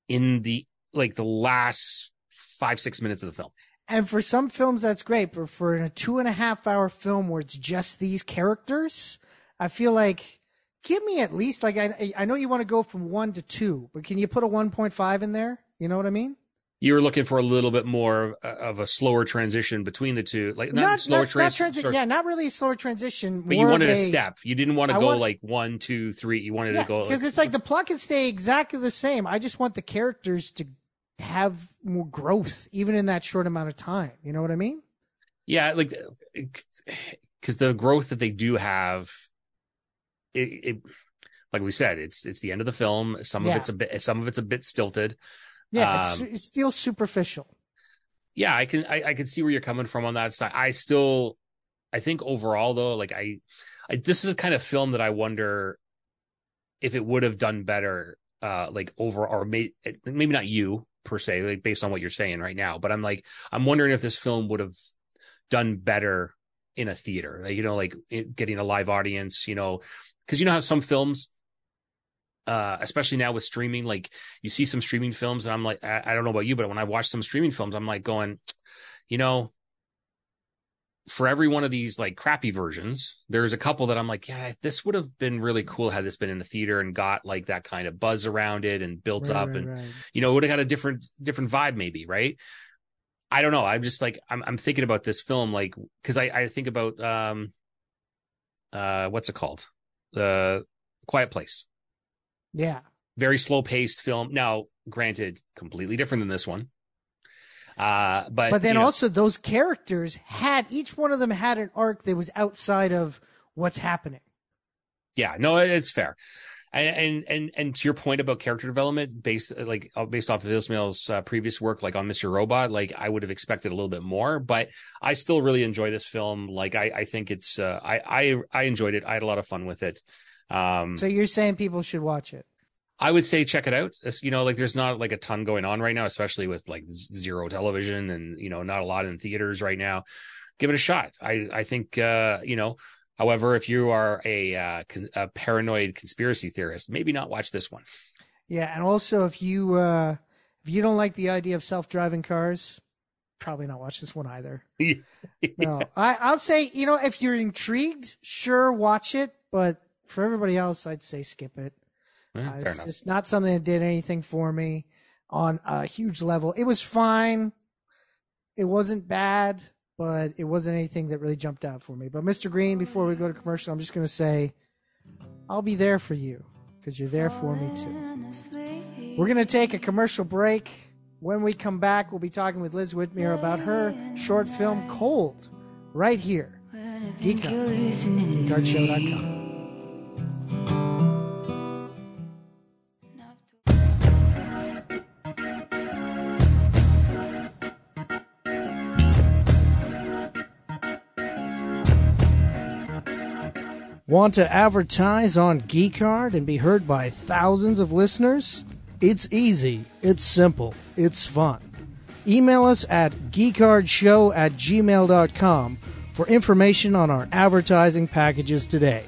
in the like the last five six minutes of the film and for some films, that's great. But for a two and a half hour film where it's just these characters, I feel like give me at least like I I know you want to go from one to two, but can you put a one point five in there? You know what I mean? You were looking for a little bit more of a slower transition between the two, like not, not slower not, trans- not transi- Yeah, not really a slower transition. But you wanted a, a, step. You didn't want to I go want, like one, two, three. You wanted yeah, to go because like, it's like the plot can stay exactly the same. I just want the characters to have more growth even in that short amount of time. You know what I mean? Yeah, like because the growth that they do have, it, it, like we said, it's it's the end of the film. Some yeah. of it's a bit, some of it's a bit stilted. Yeah, um, it feels superficial. Yeah, I can I, I can see where you're coming from on that side. I still, I think overall though, like I, I this is a kind of film that I wonder if it would have done better uh like over or made maybe not you per se, like based on what you're saying right now. But I'm like, I'm wondering if this film would have done better in a theater, like, you know, like getting a live audience, you know, because you know how some films, uh, especially now with streaming, like you see some streaming films, and I'm like, I, I don't know about you, but when I watch some streaming films, I'm like going, you know, for every one of these like crappy versions, there's a couple that I'm like, yeah, this would have been really cool had this been in the theater and got like that kind of buzz around it and built right, up right, and right. you know, would have got a different different vibe maybe, right? I don't know. I'm just like I'm I'm thinking about this film like because I I think about um uh what's it called the Quiet Place. Yeah. Very slow paced film. Now, granted, completely different than this one. Uh, but but then you know, also those characters had each one of them had an arc that was outside of what's happening. Yeah, no, it's fair. And, and and and to your point about character development based like uh, based off of Esmail's uh, previous work like on Mr. Robot like I would have expected a little bit more but I still really enjoy this film like I I think it's uh, I I I enjoyed it I had a lot of fun with it um so you're saying people should watch it I would say check it out. You know, like there's not like a ton going on right now, especially with like zero television and you know not a lot in theaters right now. Give it a shot. I I think uh, you know. However, if you are a, uh, a paranoid conspiracy theorist, maybe not watch this one. Yeah, and also if you uh, if you don't like the idea of self driving cars, probably not watch this one either. yeah. No, I I'll say you know if you're intrigued, sure watch it, but for everybody else, I'd say skip it. Yeah, uh, it's just not something that did anything for me on a huge level. It was fine. It wasn't bad, but it wasn't anything that really jumped out for me. But Mr. Green, before we go to commercial, I'm just going to say I'll be there for you because you're there for me too. We're going to take a commercial break. When we come back, we'll be talking with Liz Whitmere about her short film Cold right here Geek Hard. GeekHardShow.com. Want to advertise on Geek Hard and be heard by thousands of listeners? It's easy, it's simple, it's fun. Email us at geekhardshow at gmail.com for information on our advertising packages today.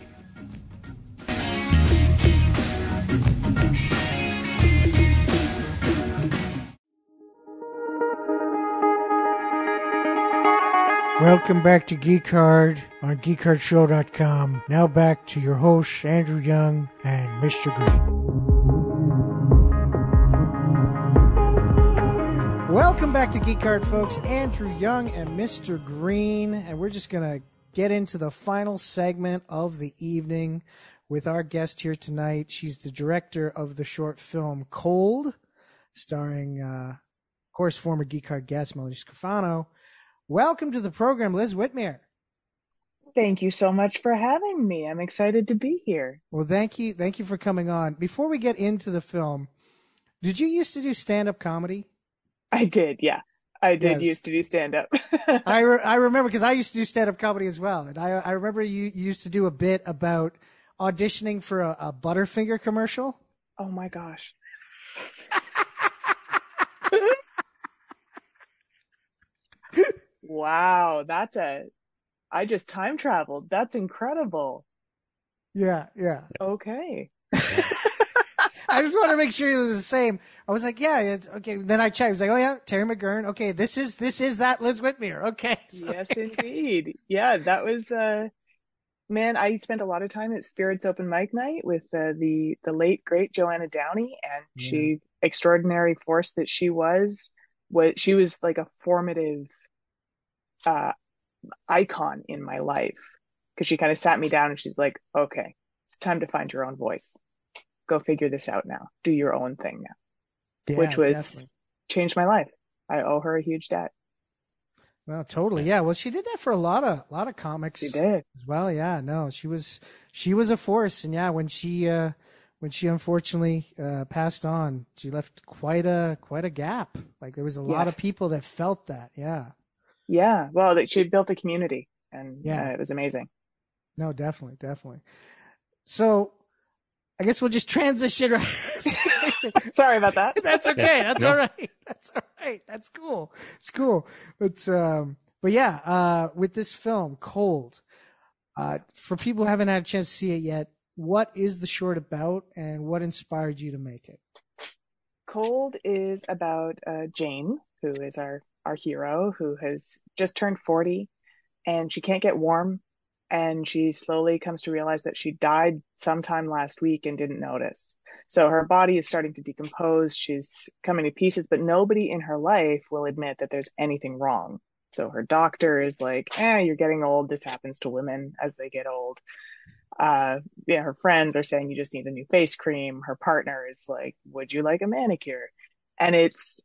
Welcome back to Geek Geekard on geekhardshow.com. Now back to your hosts, Andrew Young and Mr. Green. Welcome back to Geek Geekard, folks. Andrew Young and Mr. Green, and we're just going to get into the final segment of the evening with our guest here tonight. She's the director of the short film Cold, starring, uh, of course, former Geek Geekard guest Melanie Scrofano. Welcome to the program, Liz Whitmere. Thank you so much for having me. I'm excited to be here. Well, thank you, thank you for coming on. Before we get into the film, did you used to do stand-up comedy? I did, yeah. I did Yes. used to do stand up. I, re- I remember because I used to do stand up comedy as well, and I I remember you, you used to do a bit about auditioning for a, a Butterfinger commercial. oh my gosh. Wow, that's a I just time traveled. That's incredible. Yeah, yeah. Okay. I just want to make sure it was the same. I was like, yeah, it's okay. Then I checked. I was like, oh yeah, Terry McGurn. Okay, this is this is that Liz Whitmere. Okay, so- Yes, indeed. Yeah, that was uh man, I spent a lot of time at Spirits Open Mic Night with uh, the the late great Johanna Downey and she extraordinary force that she was was she was like a formative uh icon in my life because she kind of sat me down and she's like, "Okay, it's time to find your own voice. Go figure this out now. Do your own thing now." Yeah, Which was definitely. changed my life. I owe her a huge debt. well, totally. Yeah, well, she did that for a lot of a lot of comics. She did. as well. Yeah, no, she was she was a force, and yeah, when she uh, when she unfortunately uh, passed on, she left quite a quite a gap. Like there was a lot of people that felt that. Yeah, Yeah, well, she built a community, and Yeah. uh, it was amazing. no, definitely, definitely. So, I guess we'll just transition. Right. Sorry about that. That's okay. That's No. all right. That's all right. That's cool. It's cool. But um, but yeah, uh, with this film, Cold, uh, for people who haven't had a chance to see it yet, what is the short about, and what inspired you to make it? Cold is about uh, Jane, who is our our hero, who has just turned 40, and she can't get warm, and she slowly comes to realize that she died sometime last week and didn't notice. So her body is starting to decompose. She's coming to pieces, but nobody in her life will admit that there's anything wrong. So her doctor is like, "Eh, you're getting old. This happens to women as they get old." uh yeah her friends are saying you just need a new face cream her partner is like would you like a manicure and it's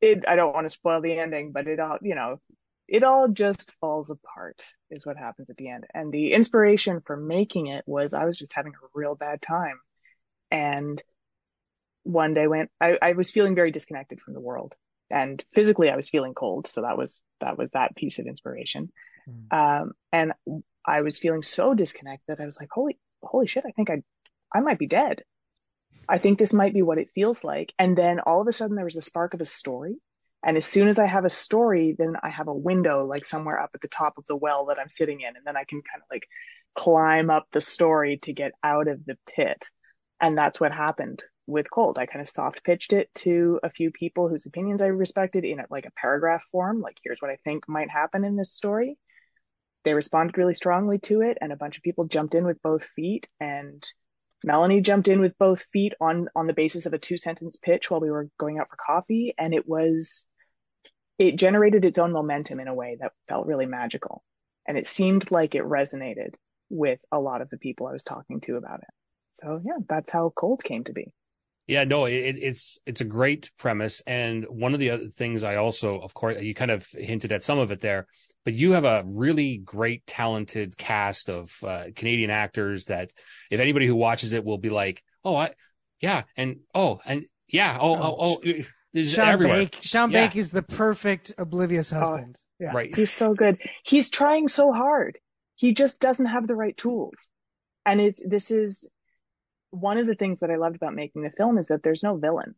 it i don't want to spoil the ending but it all you know it all just falls apart is what happens at the end and the inspiration for making it was i was just having a real bad time and one day when I, I was feeling very disconnected from the world and physically i was feeling cold so that was that was that piece of inspiration um and I was feeling so disconnected. I was like, holy, holy shit. I think I, I might be dead. I think this might be what it feels like. And then all of a sudden there was a spark of a story. And as soon as I have a story, then I have a window like somewhere up at the top of the well that I'm sitting in. And then I can kind of like climb up the story to get out of the pit. And that's what happened with Cold. I kind of soft pitched it to a few people whose opinions I respected in like a paragraph form. Like, here's what I think might happen in this story they responded really strongly to it and a bunch of people jumped in with both feet and Melanie jumped in with both feet on on the basis of a two sentence pitch while we were going out for coffee and it was it generated its own momentum in a way that felt really magical and it seemed like it resonated with a lot of the people I was talking to about it. So yeah, that's how Cold came to be. Yeah, no, it, it's it's a great premise, and one of the other things I also, of course, you kind of hinted at some of it there, but you have a really great, talented cast of uh, Canadian actors that if anybody who watches it will be like, oh, I, yeah, and oh, and yeah, oh, oh, oh, oh there's Sean everywhere. Baek. Sean Yeah. Baek is the perfect oblivious husband. yeah. Right. He's so good. He's trying so hard. He just doesn't have the right tools. And it's this is one of the things that I loved about making the film is that there's no villain.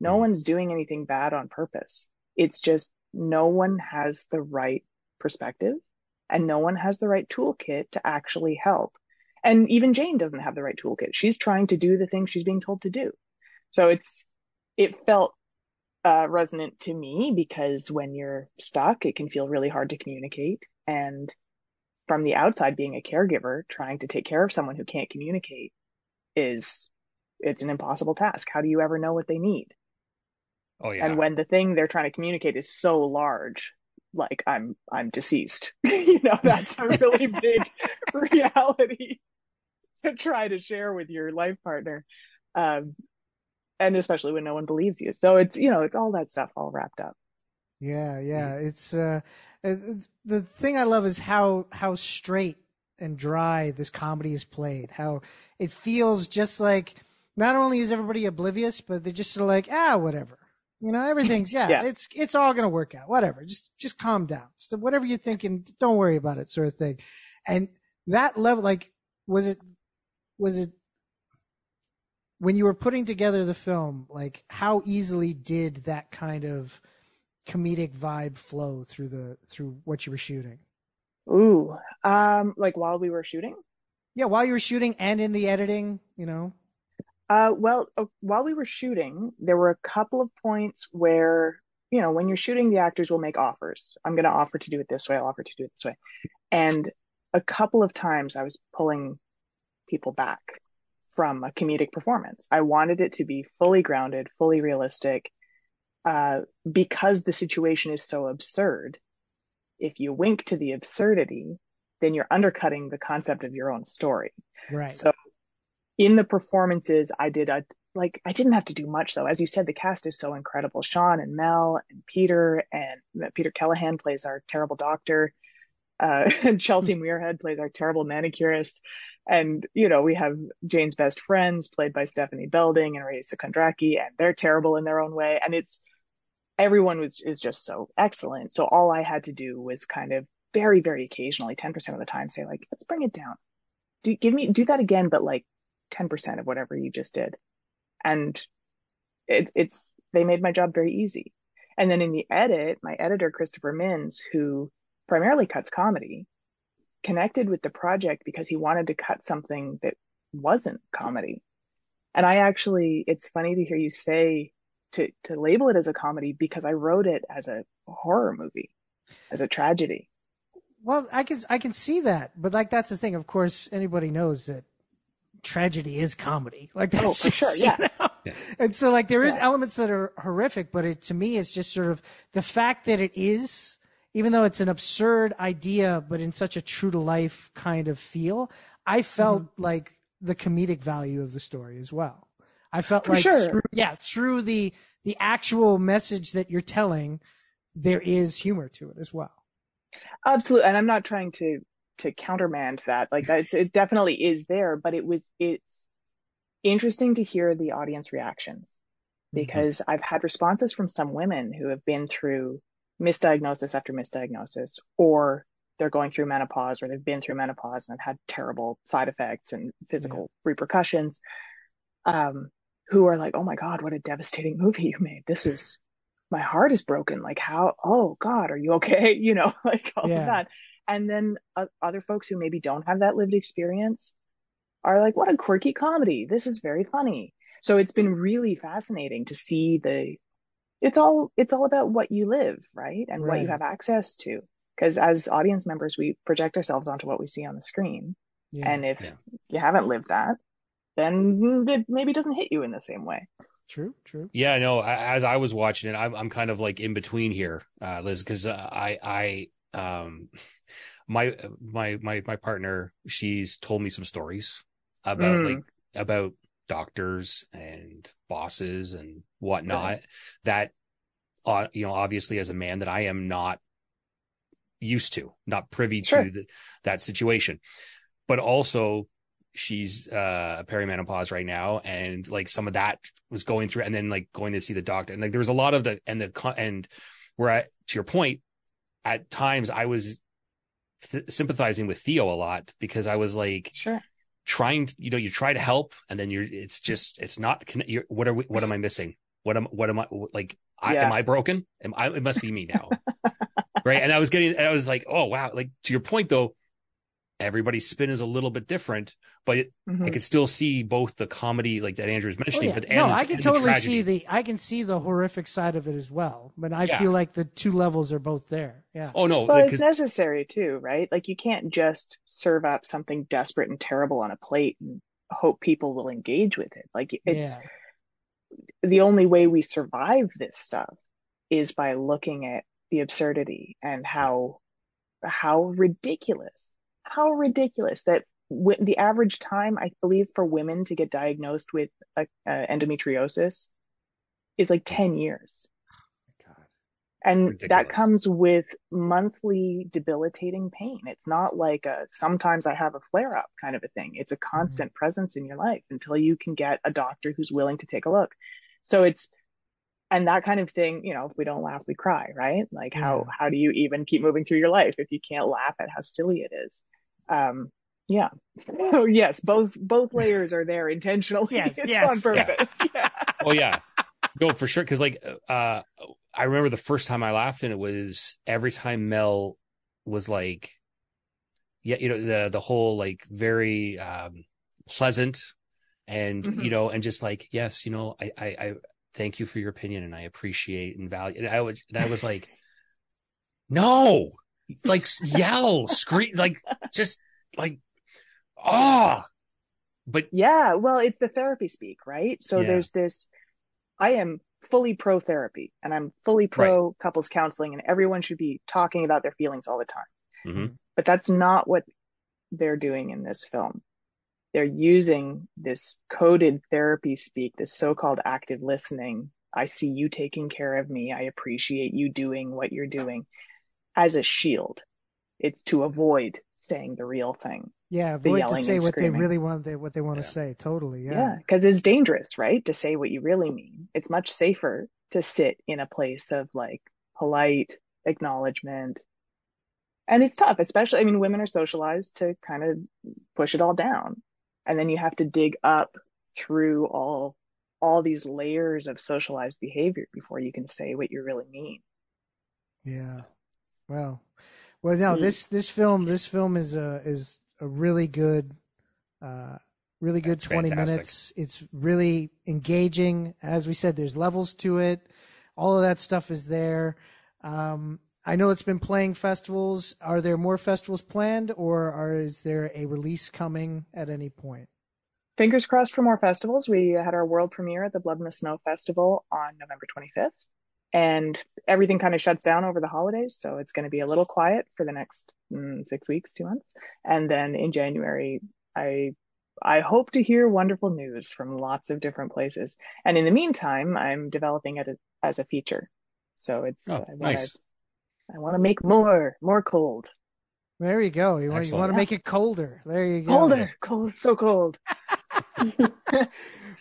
No Mhm. one's doing anything bad on purpose. It's just no one has the right perspective and no one has the right toolkit to actually help. And even Jane doesn't have the right toolkit. She's trying to do the things she's being told to do. So it's it felt uh, resonant to me because when you're stuck, it can feel really hard to communicate. And from the outside, being a caregiver, trying to take care of someone who can't communicate is it's an impossible task. How do you ever know what they need? Oh yeah. And when the thing they're trying to communicate is so large, like I'm I'm deceased. you know, that's a really big reality to try to share with your life partner. Um, and especially when no one believes you. So it's, you know, it's all that stuff all wrapped up. Yeah, yeah. It's uh, uh, the thing I love is how how straight and dry this comedy is played. How it feels just like not only is everybody oblivious, but they're just sort of like ah, whatever. You know, everything's yeah, Yeah. it's it's all gonna work out. Whatever, just just calm down. So whatever you're thinking, don't worry about it, sort of thing. And that level, like, was it was it when you were putting together the film? Like, how easily did that kind of comedic vibe flow through the through what you were shooting? Ooh, um, like while we were shooting. Yeah, while you were shooting and in the editing, you know. Uh, well, uh, while we were shooting, there were a couple of points where, you know, when you're shooting, the actors will make offers. I'm going to offer to do it this way. I'll offer to do it this way. And a couple of times I was pulling people back from a comedic performance. I wanted it to be fully grounded, fully realistic, uh, because the situation is so absurd. If you wink to the absurdity, then you're undercutting the concept of your own story. Right. So in the performances, I did a like I didn't have to do much though. As you said, the cast is so incredible. Sean and Mel and Peter and Peter Keleghan plays our terrible doctor. Uh, and Chelsea Muirhead plays our terrible manicurist. And, you know, we have Jane's best friends played by Stephanie Belding and Raisa Kondraki, and they're terrible in their own way. And it's, everyone was, is just so excellent. So all I had to do was kind of very, very occasionally, 10% of the time say like, let's bring it down. Do, give me, do that again, but like 10% of whatever you just did. And it, it's, they made my job very easy. And then in the edit, my editor, Christopher Mins, who primarily cuts comedy, connected with the project because he wanted to cut something that wasn't comedy. And I actually, it's funny to hear you say to, to label it as a comedy because I wrote it as a horror movie, as a tragedy. Well, I can I can see that, but like that's the thing. Of course, anybody knows that tragedy is comedy. Like that's Oh, for just, sure, you know? Yeah. And so like there is Yeah. elements that are horrific, but it to me it's just sort of the fact that it is, even though it's an absurd idea, but in such a true to life kind of feel, I felt Mm-hmm. like the comedic value of the story as well. I felt For like sure. through, yeah, through the the actual message that you're telling, there is humor to it as well. Absolutely. And I'm not trying to, to countermand that. Like that's, it definitely is there, but it was, it's interesting to hear the audience reactions because I've had responses from some women who have been through misdiagnosis after misdiagnosis, or they're going through menopause or they've been through menopause and have had terrible side effects and physical repercussions. Um, who are like, Oh my God, what a devastating movie you made. This is, my heart is broken. Like how, oh God, are you okay? You know, like all Yeah. of that. And then uh, other folks who maybe don't have that lived experience are like, what a quirky comedy. This is very funny. So it's been really fascinating to see the, it's all, it's all about what you live, right? And what you have access to. Cause as audience members, we project ourselves onto what we see on the screen. Yeah. And if Yeah. you haven't lived that, then it maybe doesn't hit you in the same way. true, true. Yeah, no. a- As I was watching it, I'm I'm kind of like in between here, uh, Liz, because uh, I I um my my my my partner, she's told me some stories about Mm. like about doctors and bosses and whatnot. That, uh, you know, obviously as a man, that I am not used to, not privy Sure. to the, that situation. But also, she's uh perimenopause right now, and like some of that was going through, and then like going to see the doctor, and like there was a lot of the and the and where I, to your point, at times I was th- sympathizing with Theo a lot because I was like Sure. trying to, you know, you try to help and then you're, it's just, it's not, you're, what are we, what am I missing? What am, what am I, like, I, Yeah. am I broken? Am I, it must be me now. right. And I was getting, I was like, oh, wow. Like to your point though, everybody's spin is a little bit different, but it, I mm-hmm. could still see both the comedy, like that Andrew's Oh, mentioning, yeah. but no, and, I can and totally the see the I can see the horrific side of it as well. But I Yeah. feel like the two levels are both there. Yeah. Oh no, Well, it's necessary too, right? Like you can't just serve up something desperate and terrible on a plate and hope people will engage with it. Like it's yeah. the only way we survive this stuff is by looking at the absurdity and how how ridiculous how ridiculous that w- the average time i believe for women to get diagnosed with uh, uh, endometriosis is like 10 years. And that comes with monthly debilitating pain. It's not like a sometimes i have a flare up kind of a thing. It's a constant presence in your life until you can get a doctor who's willing to take a look. So it's and that kind of thing you know if we don't laugh we cry right? Like how how do you even keep moving through your life if you can't laugh at how silly it is um yeah. So yes both both layers are there intentionally. Yes, it's yes. on purpose. Yeah. oh yeah. No for sure. Because like uh i remember the first time i laughed and it was every time mel was like yeah you know the the whole like very um pleasant and Mhm. you know and just like yes you know i i, I thank you for your opinion and i appreciate and value and i was and i was like no like yell scream like just like ah but Yeah, well, it's the therapy speak, right? So Yeah. there's this I am fully pro therapy and I'm fully pro couples counseling and everyone should be talking about their feelings all the time. mhm. But that's not what they're doing in this film. They're using this coded therapy speak, this so-called active listening. I see you taking care of me. I appreciate you doing what you're doing as a shield. It's to avoid saying the real thing. Yeah. Avoid to yelling say what they really want. They what they want Yeah. to say. Totally. Yeah, Yeah. because it's dangerous, right? To say what you really mean. It's much safer to sit in a place of like polite acknowledgement. And it's tough, especially, I mean, women are socialized to kind of push it all down. And then you have to dig up through all, all these layers of socialized behavior before you can say what you really mean. Yeah. Well, well, no. Mm. This this film this film is a is a really good, uh, really good That's twenty fantastic. minutes. It's really engaging. As we said, there's levels to it. All of that stuff is there. Um, I know it's been playing festivals. Are there more festivals planned, or are, is there a release coming at any point? Fingers crossed for more festivals. We had our world premiere at the Blood in the Snow Festival on November 25th. And everything kind of shuts down over the holidays. So it's going to be a little quiet for the next mm, six weeks, two months. And then in January, I, I hope to hear wonderful news from lots of different places. And in the meantime, I'm developing it as a feature. So it's, oh I wanna, nice I want to make more, more cold. There you go. You want, you want to make it colder. There you go. Colder, cold, so cold.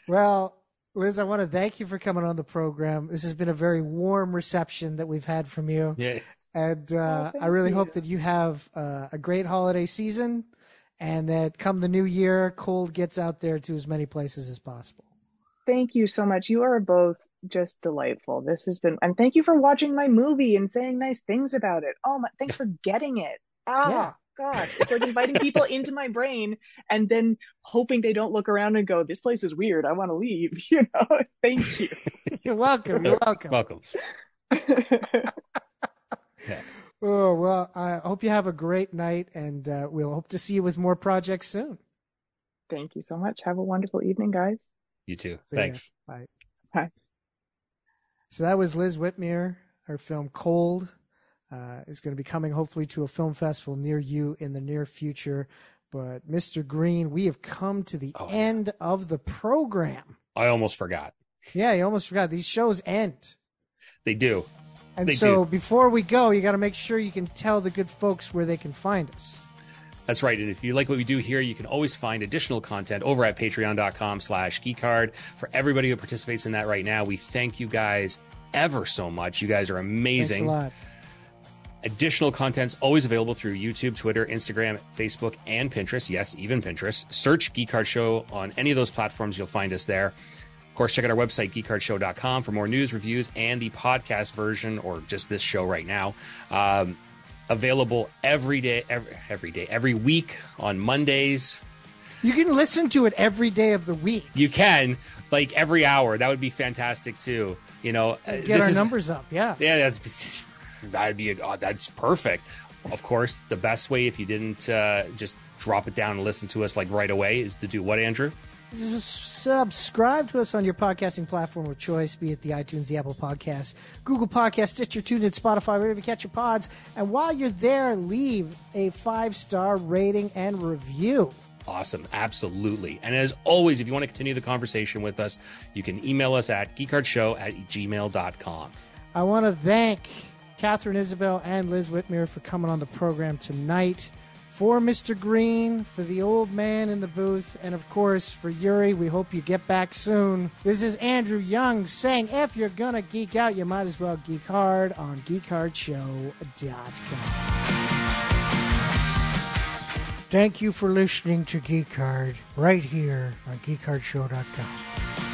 Well, Liz, I want to thank you for coming on the program. This has been a very warm reception that we've had from you. yeah And uh, thank I really you. hope that you have uh, a great holiday season and that come the new year, Cold gets out there to as many places as possible. Thank you so much. You are both just delightful. This has been, and thank you for watching my movie and saying nice things about it. Oh my, thanks for getting it. Ah, Yeah. God, it's like inviting people into my brain and then hoping they don't look around and go, this place is weird. I want to leave. You know, thank you. You're welcome. You're welcome. welcome Oh, well, I hope you have a great night and uh, we'll hope to see you with more projects soon. thank you so much. Have a wonderful evening, guys. you too See ya. thanks Bye. Bye. So that was Liz Whitmere. Her film Cold uh, is going to be coming hopefully to a film festival near you in the near future. But Mr. Green, we have come to the Oh, yeah. end of the program. i almost forgot Yeah, you almost forgot. These shows end. they do And They so do. before we go, you got to make sure you can tell the good folks where they can find us. That's right. And if you like what we do here, you can always find additional content over at patreon.com slash geekhard. For everybody who participates in that right now, we thank you guys ever so much. You guys are Thanks amazing. Additional content's always available through YouTube, Twitter, Instagram, Facebook, and Pinterest. Yes, even Pinterest. Search Geek Hard Show on any of those platforms. You'll find us there. Of course, check out our website, geekhardshow.com, for more news, reviews, and the podcast version, or just this show right now. Um, available every day, every, every day, every week on Mondays. You can listen to it every day of the week. You can, like every hour. That would be fantastic too. You know, uh, Get our is- numbers up. Yeah. Yeah, that's that'd be a, oh, that's perfect. Of course, the best way if you didn't uh, just drop it down and listen to us like right away is to do what, Andrew? Subscribe to us on your podcasting platform of choice, be it the iTunes, the Apple Podcast, Google Podcast, Stitcher, TuneIn, Spotify, wherever you catch your pods. And while you're there, leave a five star rating and review. Awesome, absolutely. And as always, if you want to continue the conversation with us, you can email us at geekhardshow at gmail.com. I want to thank Katharine Isabelle and Liz Whitmere for coming on the program tonight. For Mr. Green, for the old man in the booth, and of course for Yuri, we hope you get back soon. This is Andrew Young saying, if you're gonna geek out, you might as well geek hard on geekhardshow.com. Thank you for listening to Geek Hard right here on geekhardshow.com.